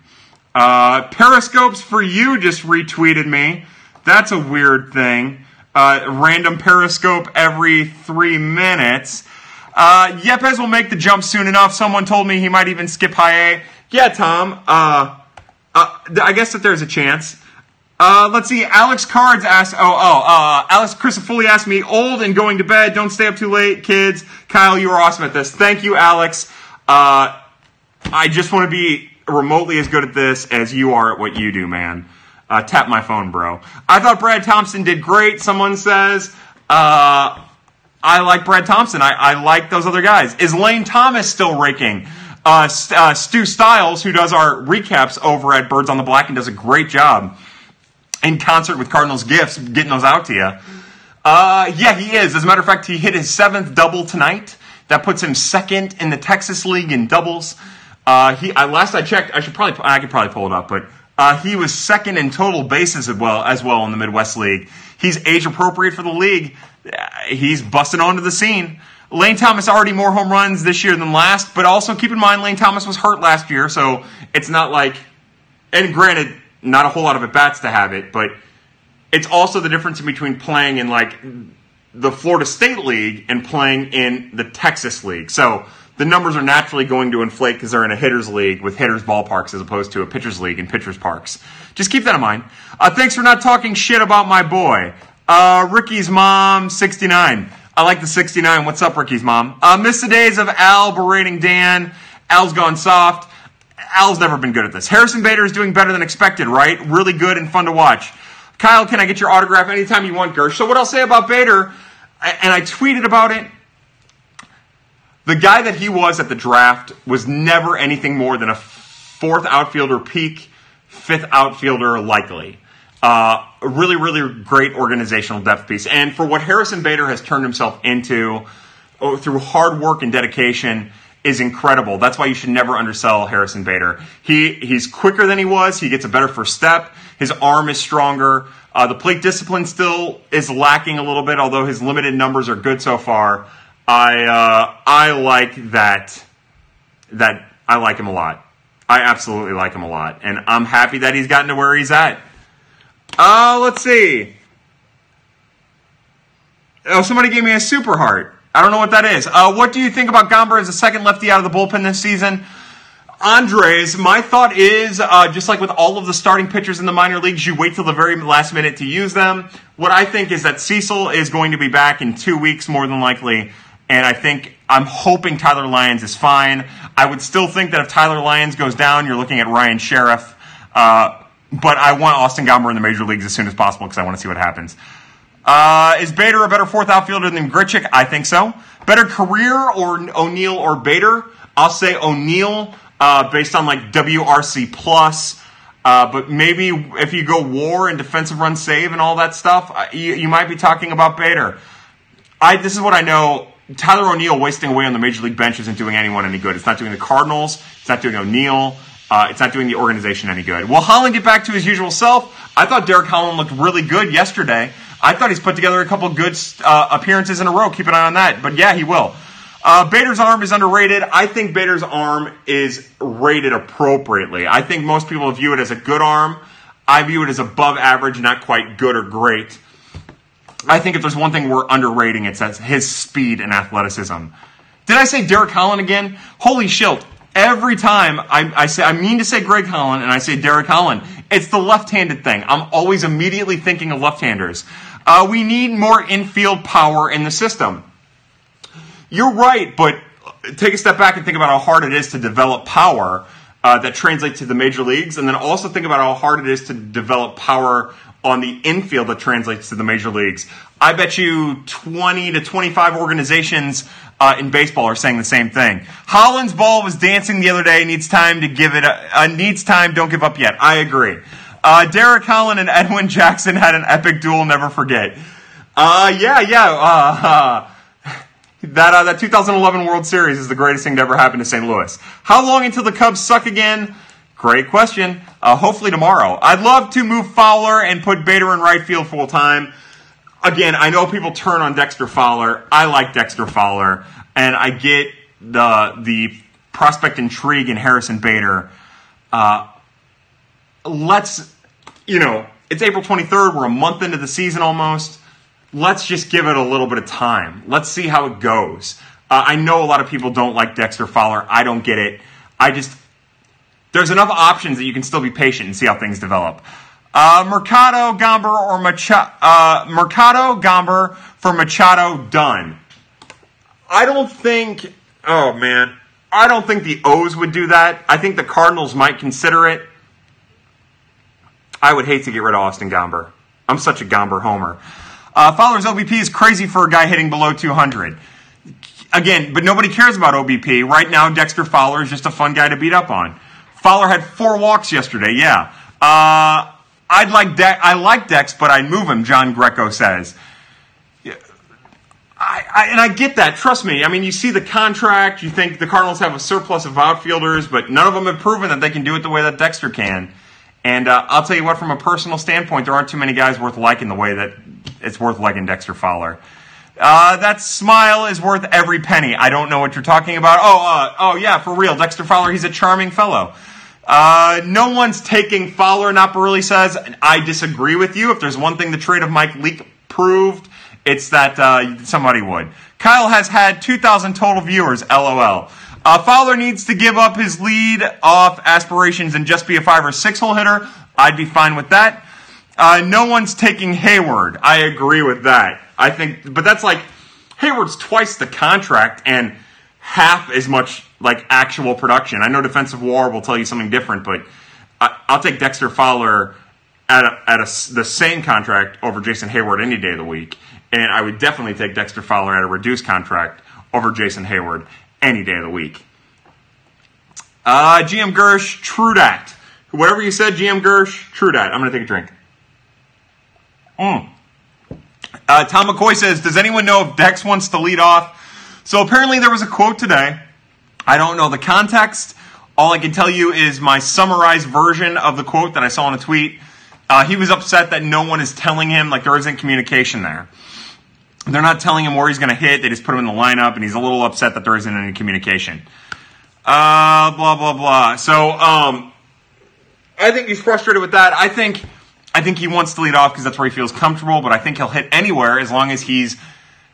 Uh, Periscopes for you just retweeted me. That's a weird thing. Uh, random Periscope every three minutes. Uh, Yepez will make the jump soon enough. Someone told me he might even skip high A. Yeah, Tom. Uh, uh, I guess that there's a chance. Uh, let's see. Alex Cards asked. Oh, oh. Uh, Alex Christopherly asked me. Old and going to bed. Don't stay up too late, kids. Kyle, you were awesome at this. Thank you, Alex. Uh, I just want to be remotely as good at this as you are at what you do, man. Uh, tap my phone, bro. I thought Brad Thompson did great. Someone says, uh, I like Brad Thompson. I, I, like those other guys. Is Lane Thomas still raking? Uh, uh, Stu Stiles, who does our recaps over at Birds on the Black and does a great job in concert with Cardinals Gifts, getting those out to you. Uh, yeah, he is. As a matter of fact, he hit his seventh double tonight. That puts him second in the Texas League in doubles. Uh, he I, last I checked, I should probably I could probably pull it up, but uh, he was second in total bases as well as well in the Midwest League. He's age appropriate for the league. he's busting onto the scene. Lane Thomas already more home runs this year than last, but also keep in mind Lane Thomas was hurt last year, so it's not like. And granted, not a whole lot of at bats to have it, but it's also the difference in between playing in like the Florida State League and playing in the Texas League. So the numbers are naturally going to inflate because they're in a hitters league with hitters ballparks as opposed to a pitchers league and pitchers parks. Just keep that in mind. Uh, thanks for not talking shit about my boy. Uh, Ricky's mom, 69. I like the 69. What's up, Ricky's mom? Uh, miss the days of Al berating Dan. Al's gone soft. Al's never been good at this. Harrison Bader is doing better than expected, right? Really good and fun to watch. Kyle, can I get your autograph anytime you want, Gersh? So, what I'll say about Bader, and I tweeted about it, the guy that he was at the draft was never anything more than a fourth outfielder peak, fifth outfielder likely. Uh, really, really great organizational depth piece. And for what Harrison Bader has turned himself into oh, through hard work and dedication, is incredible. That's why you should never undersell Harrison Bader. He he's quicker than he was. He gets a better first step. His arm is stronger. Uh, the plate discipline still is lacking a little bit, although his limited numbers are good so far. I uh, I like that that I like him a lot. I absolutely like him a lot, and I'm happy that he's gotten to where he's at. Uh, let's see. Oh, somebody gave me a super heart. I don't know what that is. Uh, what do you think about Gomber as a second lefty out of the bullpen this season? Andres, my thought is uh, just like with all of the starting pitchers in the minor leagues, you wait till the very last minute to use them. What I think is that Cecil is going to be back in two weeks, more than likely. And I think I'm hoping Tyler Lyons is fine. I would still think that if Tyler Lyons goes down, you're looking at Ryan Sherriff. Uh, but I want Austin Gomber in the major leagues as soon as possible because I want to see what happens. Uh, is Bader a better fourth outfielder than Grichuk? I think so. Better career or O'Neill or Bader? I'll say O'Neill uh, based on like WRC plus. Uh, but maybe if you go WAR and defensive run save and all that stuff, uh, you, you might be talking about Bader. I this is what I know. Tyler O'Neill wasting away on the major league bench isn't doing anyone any good. It's not doing the Cardinals. It's not doing O'Neill. Uh, it's not doing the organization any good. Will Holland get back to his usual self? I thought Derek Holland looked really good yesterday. I thought he's put together a couple good uh, appearances in a row. Keep an eye on that. But yeah, he will. Uh, Bader's arm is underrated. I think Bader's arm is rated appropriately. I think most people view it as a good arm. I view it as above average, not quite good or great. I think if there's one thing we're underrating, it's his speed and athleticism. Did I say Derek Holland again? Holy shit. Every time I, I say, I mean to say Greg Holland and I say Derek Holland, it's the left-handed thing. I'm always immediately thinking of left-handers. Uh, we need more infield power in the system. You're right, but take a step back and think about how hard it is to develop power uh, that translates to the major leagues, and then also think about how hard it is to develop power on the infield that translates to the major leagues. I bet you 20 to 25 organizations uh, in baseball are saying the same thing. Holland's ball was dancing the other day. Needs time to give it. A, uh, needs time. Don't give up yet. I agree. Uh, Derek Holland and Edwin Jackson had an epic duel. Never forget. Uh, yeah, yeah. Uh, that uh, that 2011 World Series is the greatest thing to ever happen to St. Louis. How long until the Cubs suck again? Great question. Uh, hopefully tomorrow. I'd love to move Fowler and put Bader in right field full time. Again, I know people turn on Dexter Fowler. I like Dexter Fowler, and I get the the prospect intrigue in Harrison Bader. Uh, let's, you know, it's April 23rd. We're a month into the season almost let's just give it a little bit of time. Let's see how it goes. Uh, I know a lot of people don't like Dexter Fowler. I don't get it. I just, there's enough options that you can still be patient and see how things develop. Uh, Mercado, Gomber, or Machado, uh, Mercado, Gomber for Machado, done. I don't think, oh man, I don't think the O's would do that. I think the Cardinals might consider it. I would hate to get rid of Austin Gomber. I'm such a Gomber homer. Uh, Fowler's OBP is crazy for a guy hitting below 200. Again, but nobody cares about OBP. Right now, Dexter Fowler is just a fun guy to beat up on. Fowler had four walks yesterday, yeah. Uh, I'd like De- I like Dex, but I'd move him, John Greco says. I, I, and I get that. Trust me. I mean, you see the contract. You think the Cardinals have a surplus of outfielders, but none of them have proven that they can do it the way that Dexter can. And uh, I'll tell you what, from a personal standpoint, there aren't too many guys worth liking the way that it's worth liking Dexter Fowler. Uh, that smile is worth every penny. I don't know what you're talking about. Oh, uh, oh yeah, for real. Dexter Fowler, he's a charming fellow. Uh, no one's taking Fowler, Naparelli says. I disagree with you. If there's one thing the trade of Mike Leake proved, it's that uh, somebody would. Kyle has had 2,000 total viewers, lol. Uh, Fowler needs to give up his lead off aspirations and just be a five or six hole hitter. I'd be fine with that. Uh, no one's taking Heyward. I agree with that. I think, but that's like Heyward's twice the contract and half as much like actual production. I know defensive WAR will tell you something different, but I, will take Dexter Fowler at a, at a, the same contract over Jason Heyward any day of the week, and I would definitely take Dexter Fowler at a reduced contract over Jason Heyward any day of the week. Uh, GM Gersh, true. Whatever you said, GM Gersh, true. I'm going to take a drink. Mm. Uh, Tom McCoy says, Does anyone know if Dex wants to lead off? So apparently there was a quote today. I don't know the context. All I can tell you is my summarized version of the quote that I saw in a tweet. Uh, he was upset that no one is telling him, like there isn't communication there. They're not telling him where he's going to hit. They just put him in the lineup, and he's a little upset that there isn't any communication. Uh, blah blah blah. So, um, I think he's frustrated with that. I think I think he wants to lead off because that's where he feels comfortable, but I think he'll hit anywhere as long as he's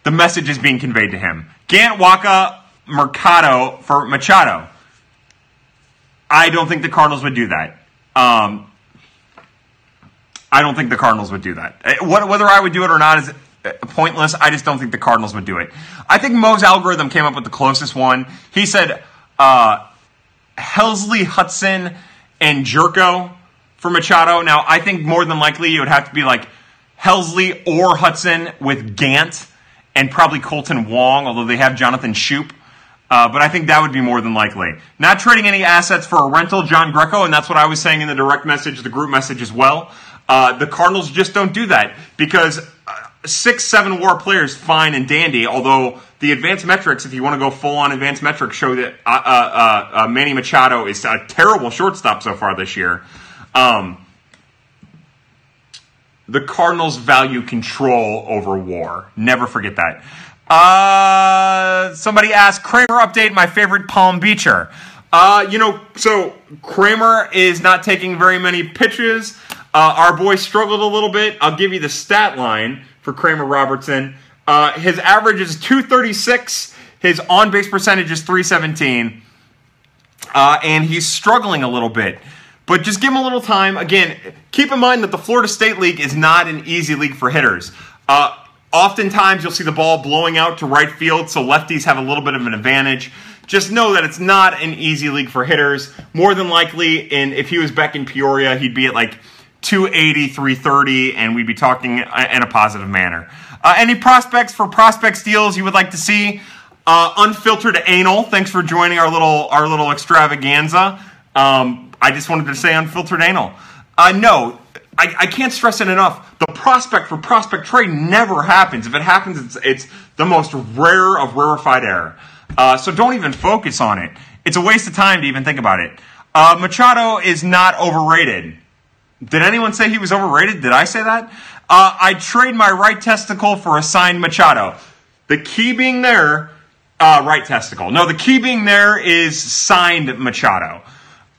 the message is being conveyed to him. Gant, Wacha, Mercado for Machado. I don't think the Cardinals would do that. Um, I don't think the Cardinals would do that. Uh, whether I would do it or not is uh, pointless. I just don't think the Cardinals would do it. I think Mo's algorithm came up with the closest one. He said uh, Helsley, Hudson, and Gyorko for Machado. Now, I think more than likely it would have to be like Helsley or Hudson with Gant and probably Kolten Wong, although they have Jonathan Schoop. Uh, but I think that would be more than likely. Not trading any assets for a rental, John Greco, and that's what I was saying in the direct message, the group message as well. Uh, the Cardinals just don't do that because uh, six, seven war players, fine and dandy, although the advanced metrics, if you want to go full on advanced metrics, show that uh, uh, uh, Manny Machado is a terrible shortstop so far this year. Um, the Cardinals value control over war. Never forget that. Uh, somebody asked Kramer update my favorite Palm Beacher. Uh, you know, so Kramer is not taking very many pitches. Uh, our boy struggled a little bit. I'll give you the stat line for Kramer Robertson. Uh, his average is 236. His on base percentage is 317. Uh, and he's struggling a little bit. But just give him a little time. Again, keep in mind that the Florida State League is not an easy league for hitters. Uh, oftentimes, you'll see the ball blowing out to right field, so lefties have a little bit of an advantage. Just know that it's not an easy league for hitters. More than likely, in if he was back in Peoria, he'd be at like 280, 330, and we'd be talking in a positive manner. Uh, any prospects for prospect deals you would like to see? Uh, unfiltered anal. Thanks for joining our little our little extravaganza. Um, I just wanted to say unfiltered anal. Uh, no, I, I, can't stress it enough. The prospect for prospect trade never happens. If it happens, it's, it's the most rare of rarefied air. Uh, so don't even focus on it. It's a waste of time to even think about it. Uh, Machado is not overrated. Did anyone say he was overrated? Did I say that? Uh, I trade my right testicle for a signed Machado. The key being there, uh, right testicle. No, the key being there is signed Machado.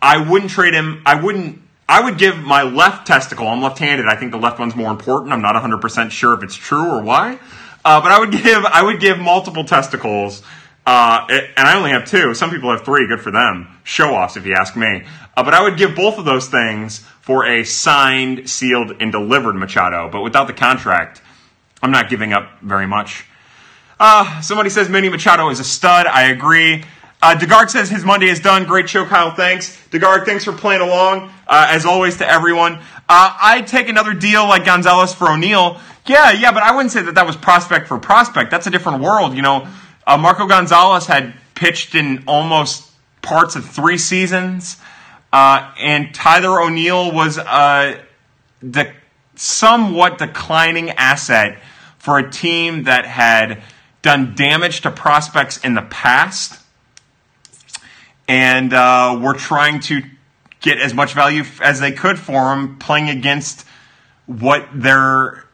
I wouldn't trade him. I wouldn't. I would give my left testicle. I'm left-handed. I think the left one's more important. I'm not 100% sure if it's true or why. Uh, but I would give. I would give multiple testicles. Uh, and I only have two. Some people have three. Good for them. Show offs, if you ask me. Uh, but I would give both of those things for a signed, sealed, and delivered Machado. But without the contract, I'm not giving up very much. Uh, somebody says Manny Machado is a stud. I agree. Uh, DeGarg says his Monday is done. Great show, Kyle. Thanks. DeGarg, thanks for playing along, uh, as always, to everyone. Uh, I'd take another deal like Gonzalez for O'Neill. Yeah, yeah, but I wouldn't say that that was prospect for prospect. That's a different world. You know, uh, Marco Gonzalez had pitched in almost parts of three seasons, uh, and Tyler O'Neill was a the somewhat declining asset for a team that had done damage to prospects in the past and uh, were trying to get as much value as they could for him, playing against what their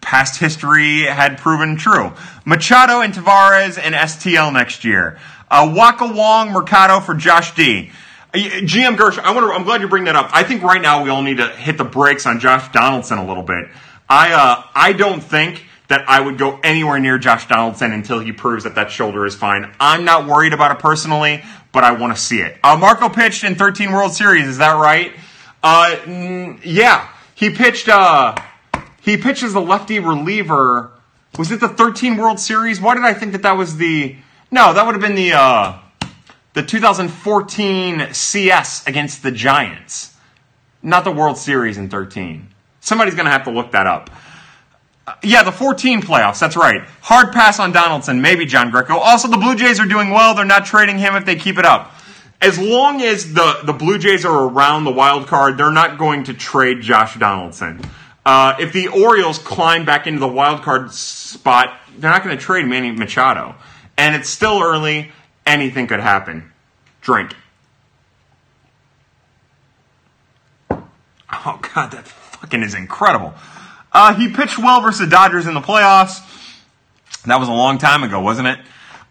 past history had proven true. Machado and Tavares and STL next year. Uh, Wacha Wong, Mercado for Josh D. Uh, GM Gersh, I wonder, I'm glad you bring that up. I think right now we all need to hit the brakes on Josh Donaldson a little bit. I, uh, I don't think that I would go anywhere near Josh Donaldson until he proves that that shoulder is fine. I'm not worried about it personally, but I want to see it. Uh, Marco pitched in 13 World Series, is that right? Uh, mm, yeah, he pitched. Uh, he pitched as the lefty reliever. Was it the 13 World Series? Why did I think that that was the? No, that would have been the uh, the 2014 CS against the Giants, not the World Series in 13. Somebody's gonna have to look that up. Uh, yeah, the 14 playoffs. That's right. Hard pass on Donaldson. Maybe John Greco. Also, the Blue Jays are doing well. They're not trading him if they keep it up. As long as the, the Blue Jays are around the wild card, they're not going to trade Josh Donaldson. Uh, if the Orioles climb back into the wild card spot, they're not going to trade Manny Machado. And it's still early. Anything could happen. Drink. Oh, God, that fucking is incredible. Uh, he pitched well versus the Dodgers in the playoffs. That was a long time ago, wasn't it?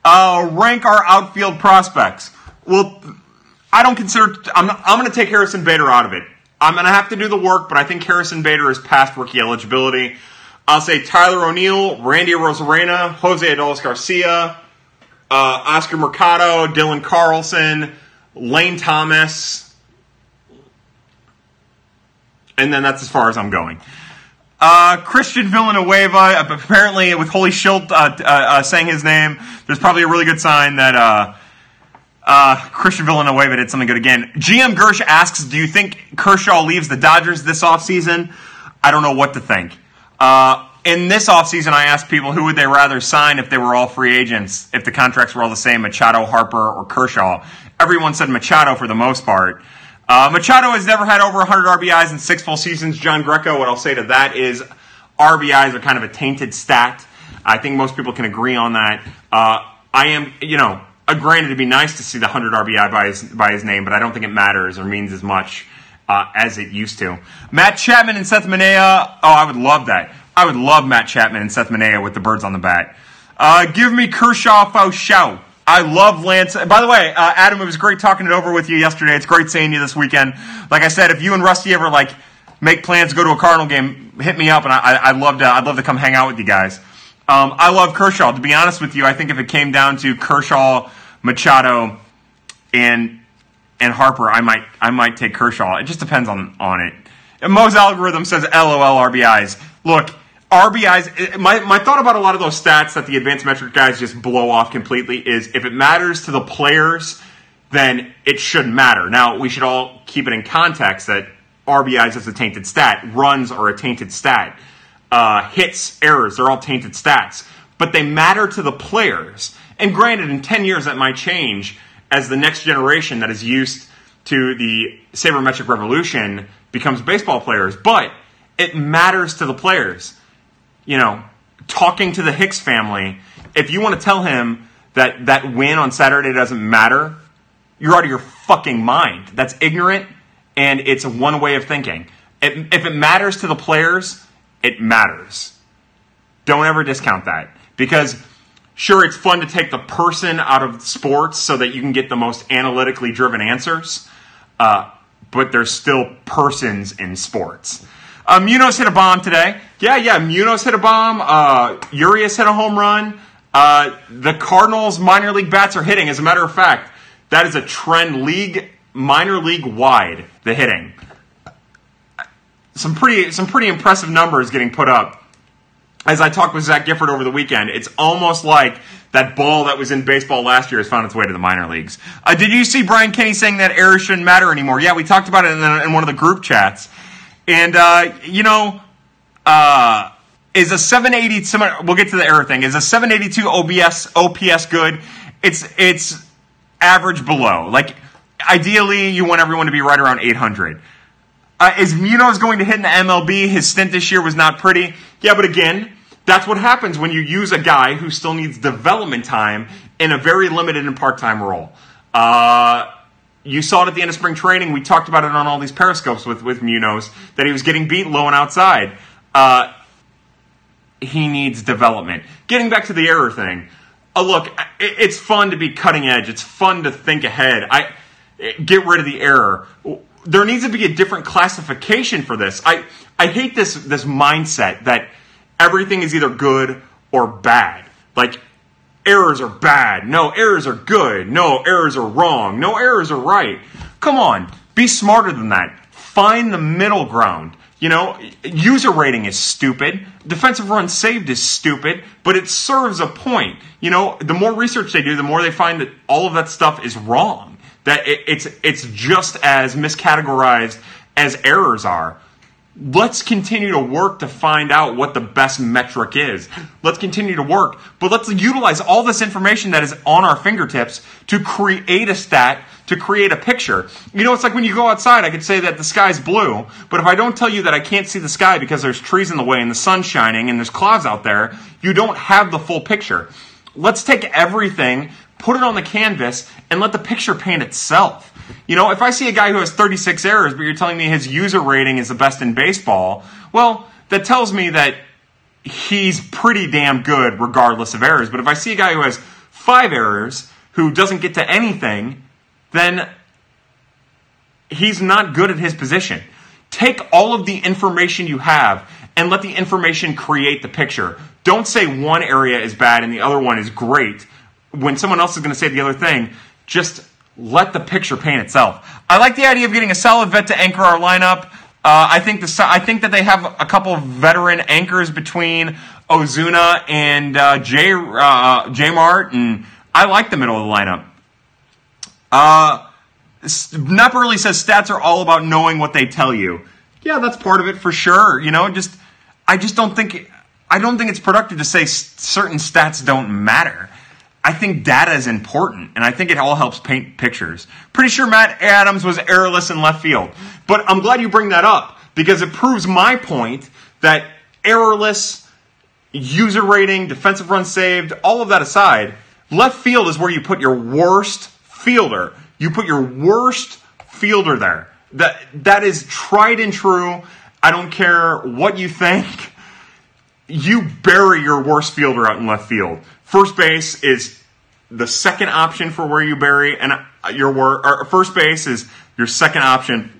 Uh, rank our outfield prospects. Well, I don't consider. I'm, I'm going to take Harrison Bader out of it. I'm going to have to do the work, but I think Harrison Bader is past rookie eligibility. I'll say Tyler O'Neill, Randy Arozarena, Jose Adolis Garcia, uh, Oscar Mercado, Dylan Carlson, Lane Thomas, and then that's as far as I'm going. Uh, Christian Villanueva, apparently with Holy Shildt uh, uh, uh, saying his name, there's probably a really good sign that uh, uh, Christian Villanueva did something good again. GM Gersh asks, do you think Kershaw leaves the Dodgers this offseason? I don't know what to think. in this offseason, I asked people who would they rather sign if they were all free agents, if the contracts were all the same, Machado, Harper, or Kershaw. Everyone said Machado for the most part. Uh, Machado has never had over 100 RBIs in six full seasons. John Greco, what I'll say to that is RBIs are kind of a tainted stat. I think most people can agree on that. Uh, I am, you know, uh, granted, it'd be nice to see the 100 RBI by his, by his name, but I don't think it matters or means as much uh, as it used to. Matt Chapman and Seth Manaea, oh, I would love that. I would love Matt Chapman and Seth Manaea with the birds on the bat. Uh, give me Kershaw Faux shout. I love Lance. By the way, uh, Adam, it was great talking it over with you yesterday. It's great seeing you this weekend. Like I said, if you and Rusty ever like make plans to go to a Cardinal game, hit me up, and I, would love to. I'd love to come hang out with you guys. Um, I love Kershaw. To be honest with you, I think if it came down to Kershaw, Machado, and and Harper, I might I might take Kershaw. It just depends on on it. Mo's algorithm says LOL RBIs. Look, RBIs, my, my thought about a lot of those stats that the advanced metric guys just blow off completely is if it matters to the players, then it shouldn't matter. Now, we should all keep it in context that RBIs is a tainted stat, runs are a tainted stat, uh, hits, errors, they're all tainted stats. But they matter to the players. And granted, in 10 years that might change as the next generation that is used to the sabermetric revolution becomes baseball players. But it matters to the players you know, talking to the Hicks family, if you want to tell him that that win on Saturday doesn't matter, you're out of your fucking mind. That's ignorant and it's one way of thinking. It, if it matters to the players, it matters. Don't ever discount that because sure it's fun to take the person out of sports so that you can get the most analytically driven answers, uh, but there's still persons in sports. Uh, Munoz hit a bomb today. Yeah, yeah, Munoz hit a bomb. Uh, Urias hit a home run. Uh, the Cardinals minor league bats are hitting. As a matter of fact, that is a trend league, minor league wide, the hitting. Some pretty, some pretty impressive numbers getting put up. As I talked with Zach Gifford over the weekend, it's almost like that ball that was in baseball last year has found its way to the minor leagues. Uh, did you see Brian Kenny saying that errors shouldn't matter anymore? Yeah, we talked about it in, the, in one of the group chats. And, uh, you know, uh, is a 780, we'll get to the error thing. Is a 782 OBS, OPS good? It's, it's average below. Like, ideally, you want everyone to be right around 800. Uh, is Munoz going to hit in the MLB? His stint this year was not pretty. Yeah, but again, that's what happens when you use a guy who still needs development time in a very limited and part time role. Uh, you saw it at the end of spring training. We talked about it on all these periscopes with, with Munoz that he was getting beat low and outside. Uh, he needs development. Getting back to the error thing, uh, look, it's fun to be cutting edge. It's fun to think ahead. I get rid of the error. There needs to be a different classification for this. I I hate this this mindset that everything is either good or bad. Like errors are bad. No, errors are good. No, errors are wrong. No, errors are right. Come on, be smarter than that. Find the middle ground. You know, UZR rating is stupid. Defensive run saved is stupid, but it serves a point. You know, the more research they do, the more they find that all of that stuff is wrong. That it, it's it's just as miscategorized as errors are let's continue to work to find out what the best metric is. Let's continue to work, but let's utilize all this information that is on our fingertips to create a stat, to create a picture. You know, it's like when you go outside, I could say that the sky's blue, but if I don't tell you that I can't see the sky because there's trees in the way and the sun's shining and there's clouds out there, you don't have the full picture. Let's take everything, put it on the canvas, and let the picture paint itself. You know, if I see a guy who has 36 errors, but you're telling me his UZR rating is the best in baseball, well, that tells me that he's pretty damn good regardless of errors. But if I see a guy who has five errors, who doesn't get to anything, then he's not good at his position. Take all of the information you have and let the information create the picture. Don't say one area is bad and the other one is great when someone else is going to say the other thing. Just let the picture paint itself. I like the idea of getting a solid vet to anchor our lineup. Uh, I think the I think that they have a couple of veteran anchors between Ozuna and uh, J uh, J Mart, and I like the middle of the lineup. Uh, Nepperly says stats are all about knowing what they tell you. Yeah, that's part of it for sure. You know, just I just don't think I don't think it's productive to say certain stats don't matter. I think data is important, and I think it all helps paint pictures. Pretty sure Matt Adams was errorless in left field, but I'm glad you bring that up because it proves my point that errorless, UZR rating, defensive run saved, all of that aside, left field is where you put your worst fielder. You put your worst fielder there. That that is tried and true. I don't care what you think. You bury your worst fielder out in left field. First base is the second option for where you bury and your wor- first base is your second option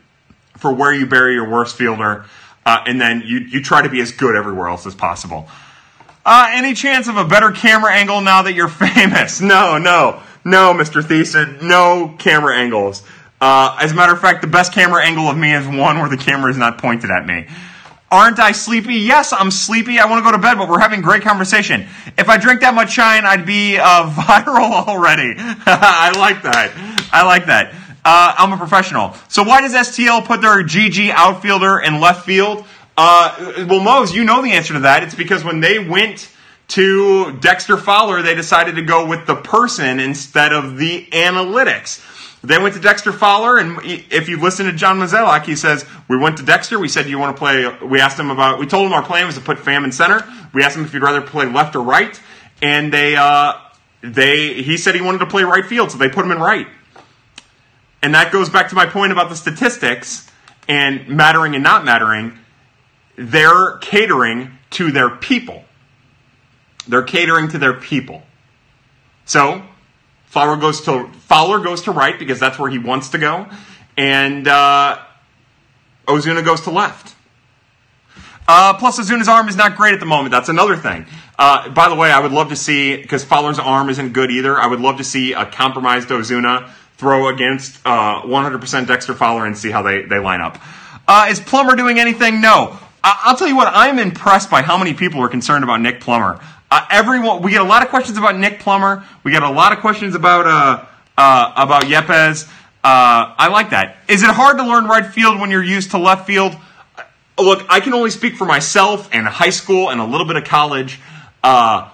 for where you bury your worst fielder, uh, and then you you try to be as good everywhere else as possible. Uh, any chance of a better camera angle now that you're famous? No, no, no, Mr. Thiessen, no camera angles. Uh, as a matter of fact, the best camera angle of me is one where the camera is not pointed at me. Aren't I sleepy? Yes, I'm sleepy. I want to go to bed, but we're having great conversation. If I drink that much shine, I'd be uh, viral already. I like that. I like that. Uh, I'm a professional. So why does STL put their GG outfielder in left field? Uh, well, Mose, you know the answer to that. It's because when they went to Dexter Fowler, they decided to go with the person instead of the analytics. They went to Dexter Fowler, and if you listen to John Mozeliak, he says, We went to Dexter. We said, You want to play? We asked him about, we told him our plan was to put Pham in center. We asked him if he'd rather play left or right. And they, uh, they, he said he wanted to play right field, so they put him in right. And that goes back to my point about the statistics and mattering and not mattering. They're catering to their people. They're catering to their people. So, Fowler goes to Fowler goes to right because that's where he wants to go, and uh, Ozuna goes to left. Uh, plus, Ozuna's arm is not great at the moment. That's another thing. Uh, by the way, I would love to see because Fowler's arm isn't good either. I would love to see a compromised Ozuna throw against 100% uh, Dexter Fowler and see how they, they line up. Uh, is Plummer doing anything? No. I- will tell you what. I'm impressed by how many people are concerned about Nick Plummer. Uh, everyone, we get a lot of questions about Nick Plummer. We get a lot of questions about uh, uh, about Yepez. Uh, I like that. Is it hard to learn right field when you're used to left field? Uh, look, I can only speak for myself and high school and a little bit of college. Uh,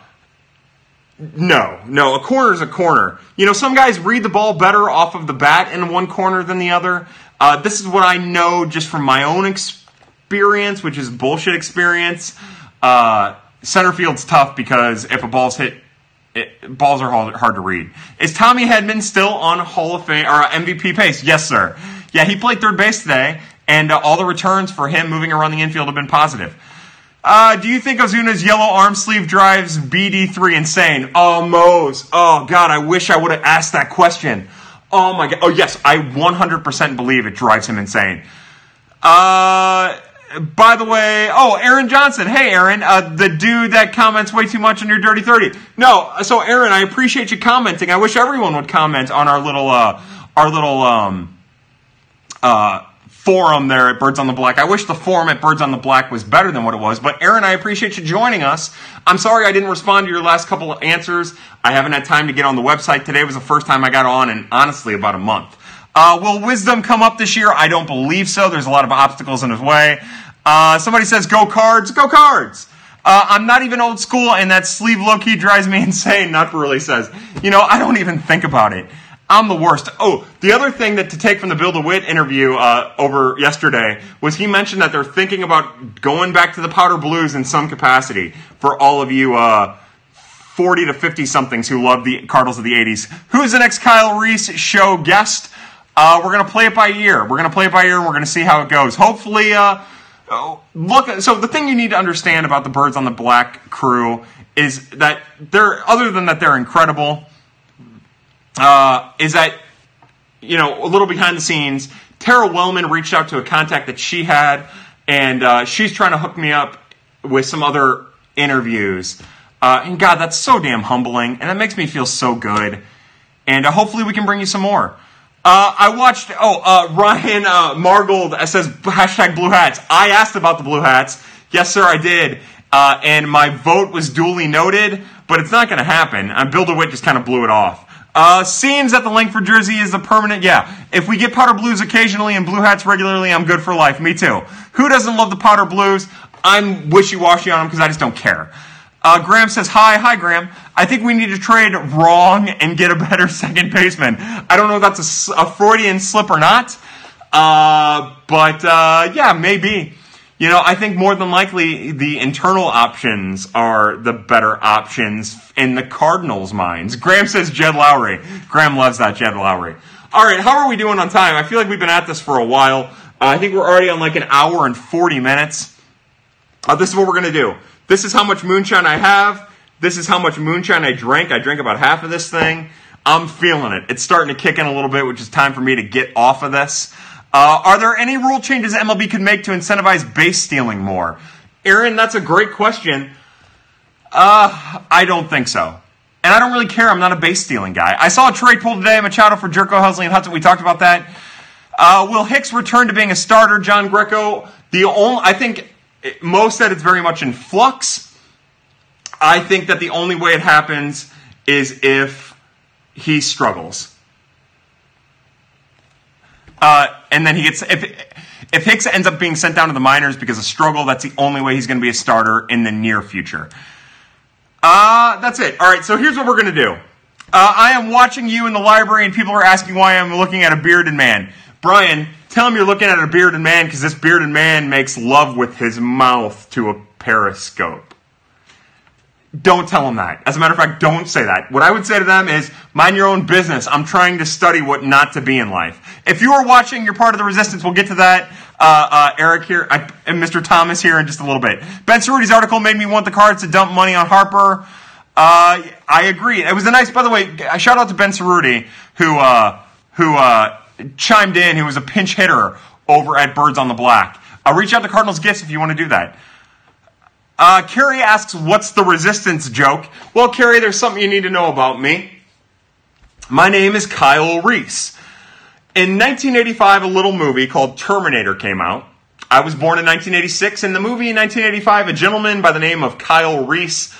no, no, a corner is a corner. You know, some guys read the ball better off of the bat in one corner than the other. this is what I know just from my own experience, which is bullshit experience. Uh, center field's tough because if a ball's hit, it, balls are hard, to read. Is Tommy Edman still on Hall of Fame or MVP pace? Yes, sir. Yeah, he played third base today, and uh, all the returns for him moving around the infield have been positive. Uh, do you think Ozuna's yellow arm sleeve drives BD3 insane? Oh, Mose. Oh, God, I wish I would have asked that question. Oh, my God. Oh, yes, I 100% believe it drives him insane. Uh, by the way, oh, Aaron Johnson. Hey, Aaron, uh, the dude that comments way too much on your Dirty 30. No, so Aaron, I appreciate you commenting. I wish everyone would comment on our little, uh, our little, um, uh, forum there at Birds on the Black. I wish the forum at Birds on the Black was better than what it was. But Aaron, I appreciate you joining us. I'm sorry I didn't respond to your last couple of answers. I haven't had time to get on the website. Today was the first time I got on in honestly about a month. Uh, will wisdom come up this year? I don't believe so. There's a lot of obstacles in his way. Uh, somebody says go cards. Go cards. Uh, I'm not even old school, and that sleeve low key drives me insane. Not really says, you know, I don't even think about it. I'm the worst. Oh, the other thing that to take from the Bill DeWitt interview uh, over yesterday was he mentioned that they're thinking about going back to the powder blues in some capacity for all of you uh, 40 to 50 somethings who love the Cardinals of the 80s. Who's the next Kyle Reese show guest? Uh, we're going to play it by ear. We're going to play it by ear and we're going to see how it goes. Hopefully, uh, look. So the thing you need to understand about the Birds on the Black crew is that they're, other than that they're incredible, uh, is that you know a little behind the scenes. Tara Wellman reached out to a contact that she had, and uh, she's trying to hook me up with some other interviews. Uh, and God, that's so damn humbling, and that makes me feel so good. And uh, hopefully, we can bring you some more. Uh, I watched. Oh, uh, Ryan uh, Margold says hashtag blue hats. I asked about the blue hats. Yes, sir, I did. Uh, and my vote was duly noted, but it's not going to happen. Uh, Bill DeWitt just kind of blew it off. Uh, seems that the Lankford jersey is the permanent. Yeah, if we get powder blues occasionally and blue hats regularly, I'm good for life. Me too. Who doesn't love the powder blues? I'm wishy washy on them because I just don't care. Uh, Graham says, Hi, hi, Graham. I think we need to trade wrong and get a better second baseman. I don't know if that's a, a Freudian slip or not, uh, but uh, yeah, maybe. You know, I think more than likely the internal options are the better options in the Cardinals' minds. Graham says Jed Lowrie. Graham loves that Jed Lowrie. All right, how are we doing on time? I feel like we've been at this for a while. Uh, I think we're already on like an hour and 40 minutes. Uh, this is what we're going to do. This is how much moonshine I have. This is how much moonshine I drank. I drank about half of this thing. I'm feeling it. It's starting to kick in a little bit, which is time for me to get off of this. Uh, are there any rule changes MLB could make to incentivize base stealing more? Aaron, that's a great question. Uh, I don't think so. And I don't really care. I'm not a base stealing guy. I saw a trade pull today. Machado for Gyorko, Helsley, and Hudson. We talked about that. Uh, will Hicks return to being a starter? John Greco. The only I think most said it's very much in flux. I think that the only way it happens is if he struggles. Uh, and then he gets if if Hicks ends up being sent down to the minors because of struggle, that's the only way he's going to be a starter in the near future. Uh, that's it. All right, so here's what we're going to do. Uh, I am watching you in the library, and people are asking why I'm looking at a bearded man. Brian, tell him you're looking at a bearded man because this bearded man makes love with his mouth to a periscope. Don't tell them that. As a matter of fact, don't say that. What I would say to them is, mind your own business. I'm trying to study what not to be in life. If you are watching, you're part of the resistance. We'll get to that. Uh, uh, Eric here I, and Mr. Thomas here in just a little bit. Ben Cerruti's article made me want the Cards to dump money on Harper. Uh, I agree. It was a nice, by the way, shout out to Ben Cerruti, who, uh, who, uh, chimed in, who was a pinch hitter over at Birds on the Black. Uh, reach out to Cardinals Gifts if you want to do that. Uh, Carrie asks, What's the resistance joke? Well, Carrie, there's something you need to know about me. My name is Kyle Reese. In 1985, a little movie called Terminator came out. I was born in 1986. In the movie in 1985, a gentleman by the name of Kyle Reese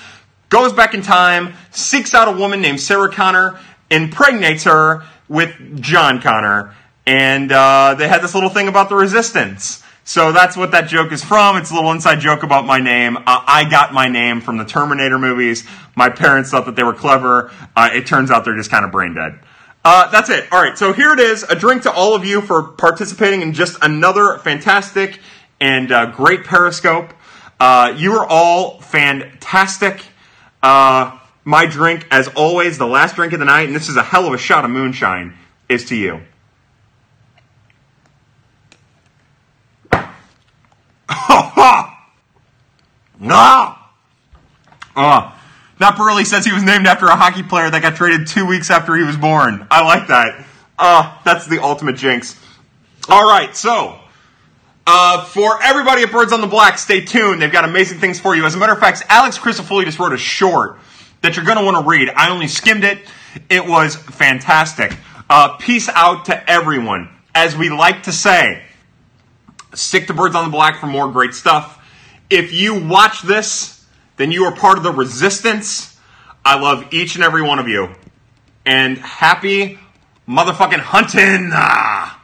goes back in time, seeks out a woman named Sarah Connor, impregnates her with John Connor, and uh, they had this little thing about the resistance. So that's what that joke is from. It's a little inside joke about my name. Uh, I got my name from the Terminator movies. My parents thought that they were clever. Uh, it turns out they're just kind of brain dead. Uh, that's it. All right. So here it is. A drink to all of you for participating in just another fantastic and uh, great Periscope. Uh, you are all fantastic. Uh, my drink, as always, the last drink of the night, and this is a hell of a shot of moonshine, is to you. No. Uh, Matt Burley says he was named after a hockey player that got traded two weeks after he was born. I like that. Uh, that's the ultimate jinx. All right, so uh, for everybody at Birds on the Black, stay tuned. They've got amazing things for you. As a matter of fact, Alex Crisafulli just wrote a short that you're going to want to read. I only skimmed it. It was fantastic. Uh, peace out to everyone. As we like to say, stick to Birds on the Black for more great stuff. If you watch this, then you are part of the resistance. I love each and every one of you. And happy motherfucking hunting! Ah!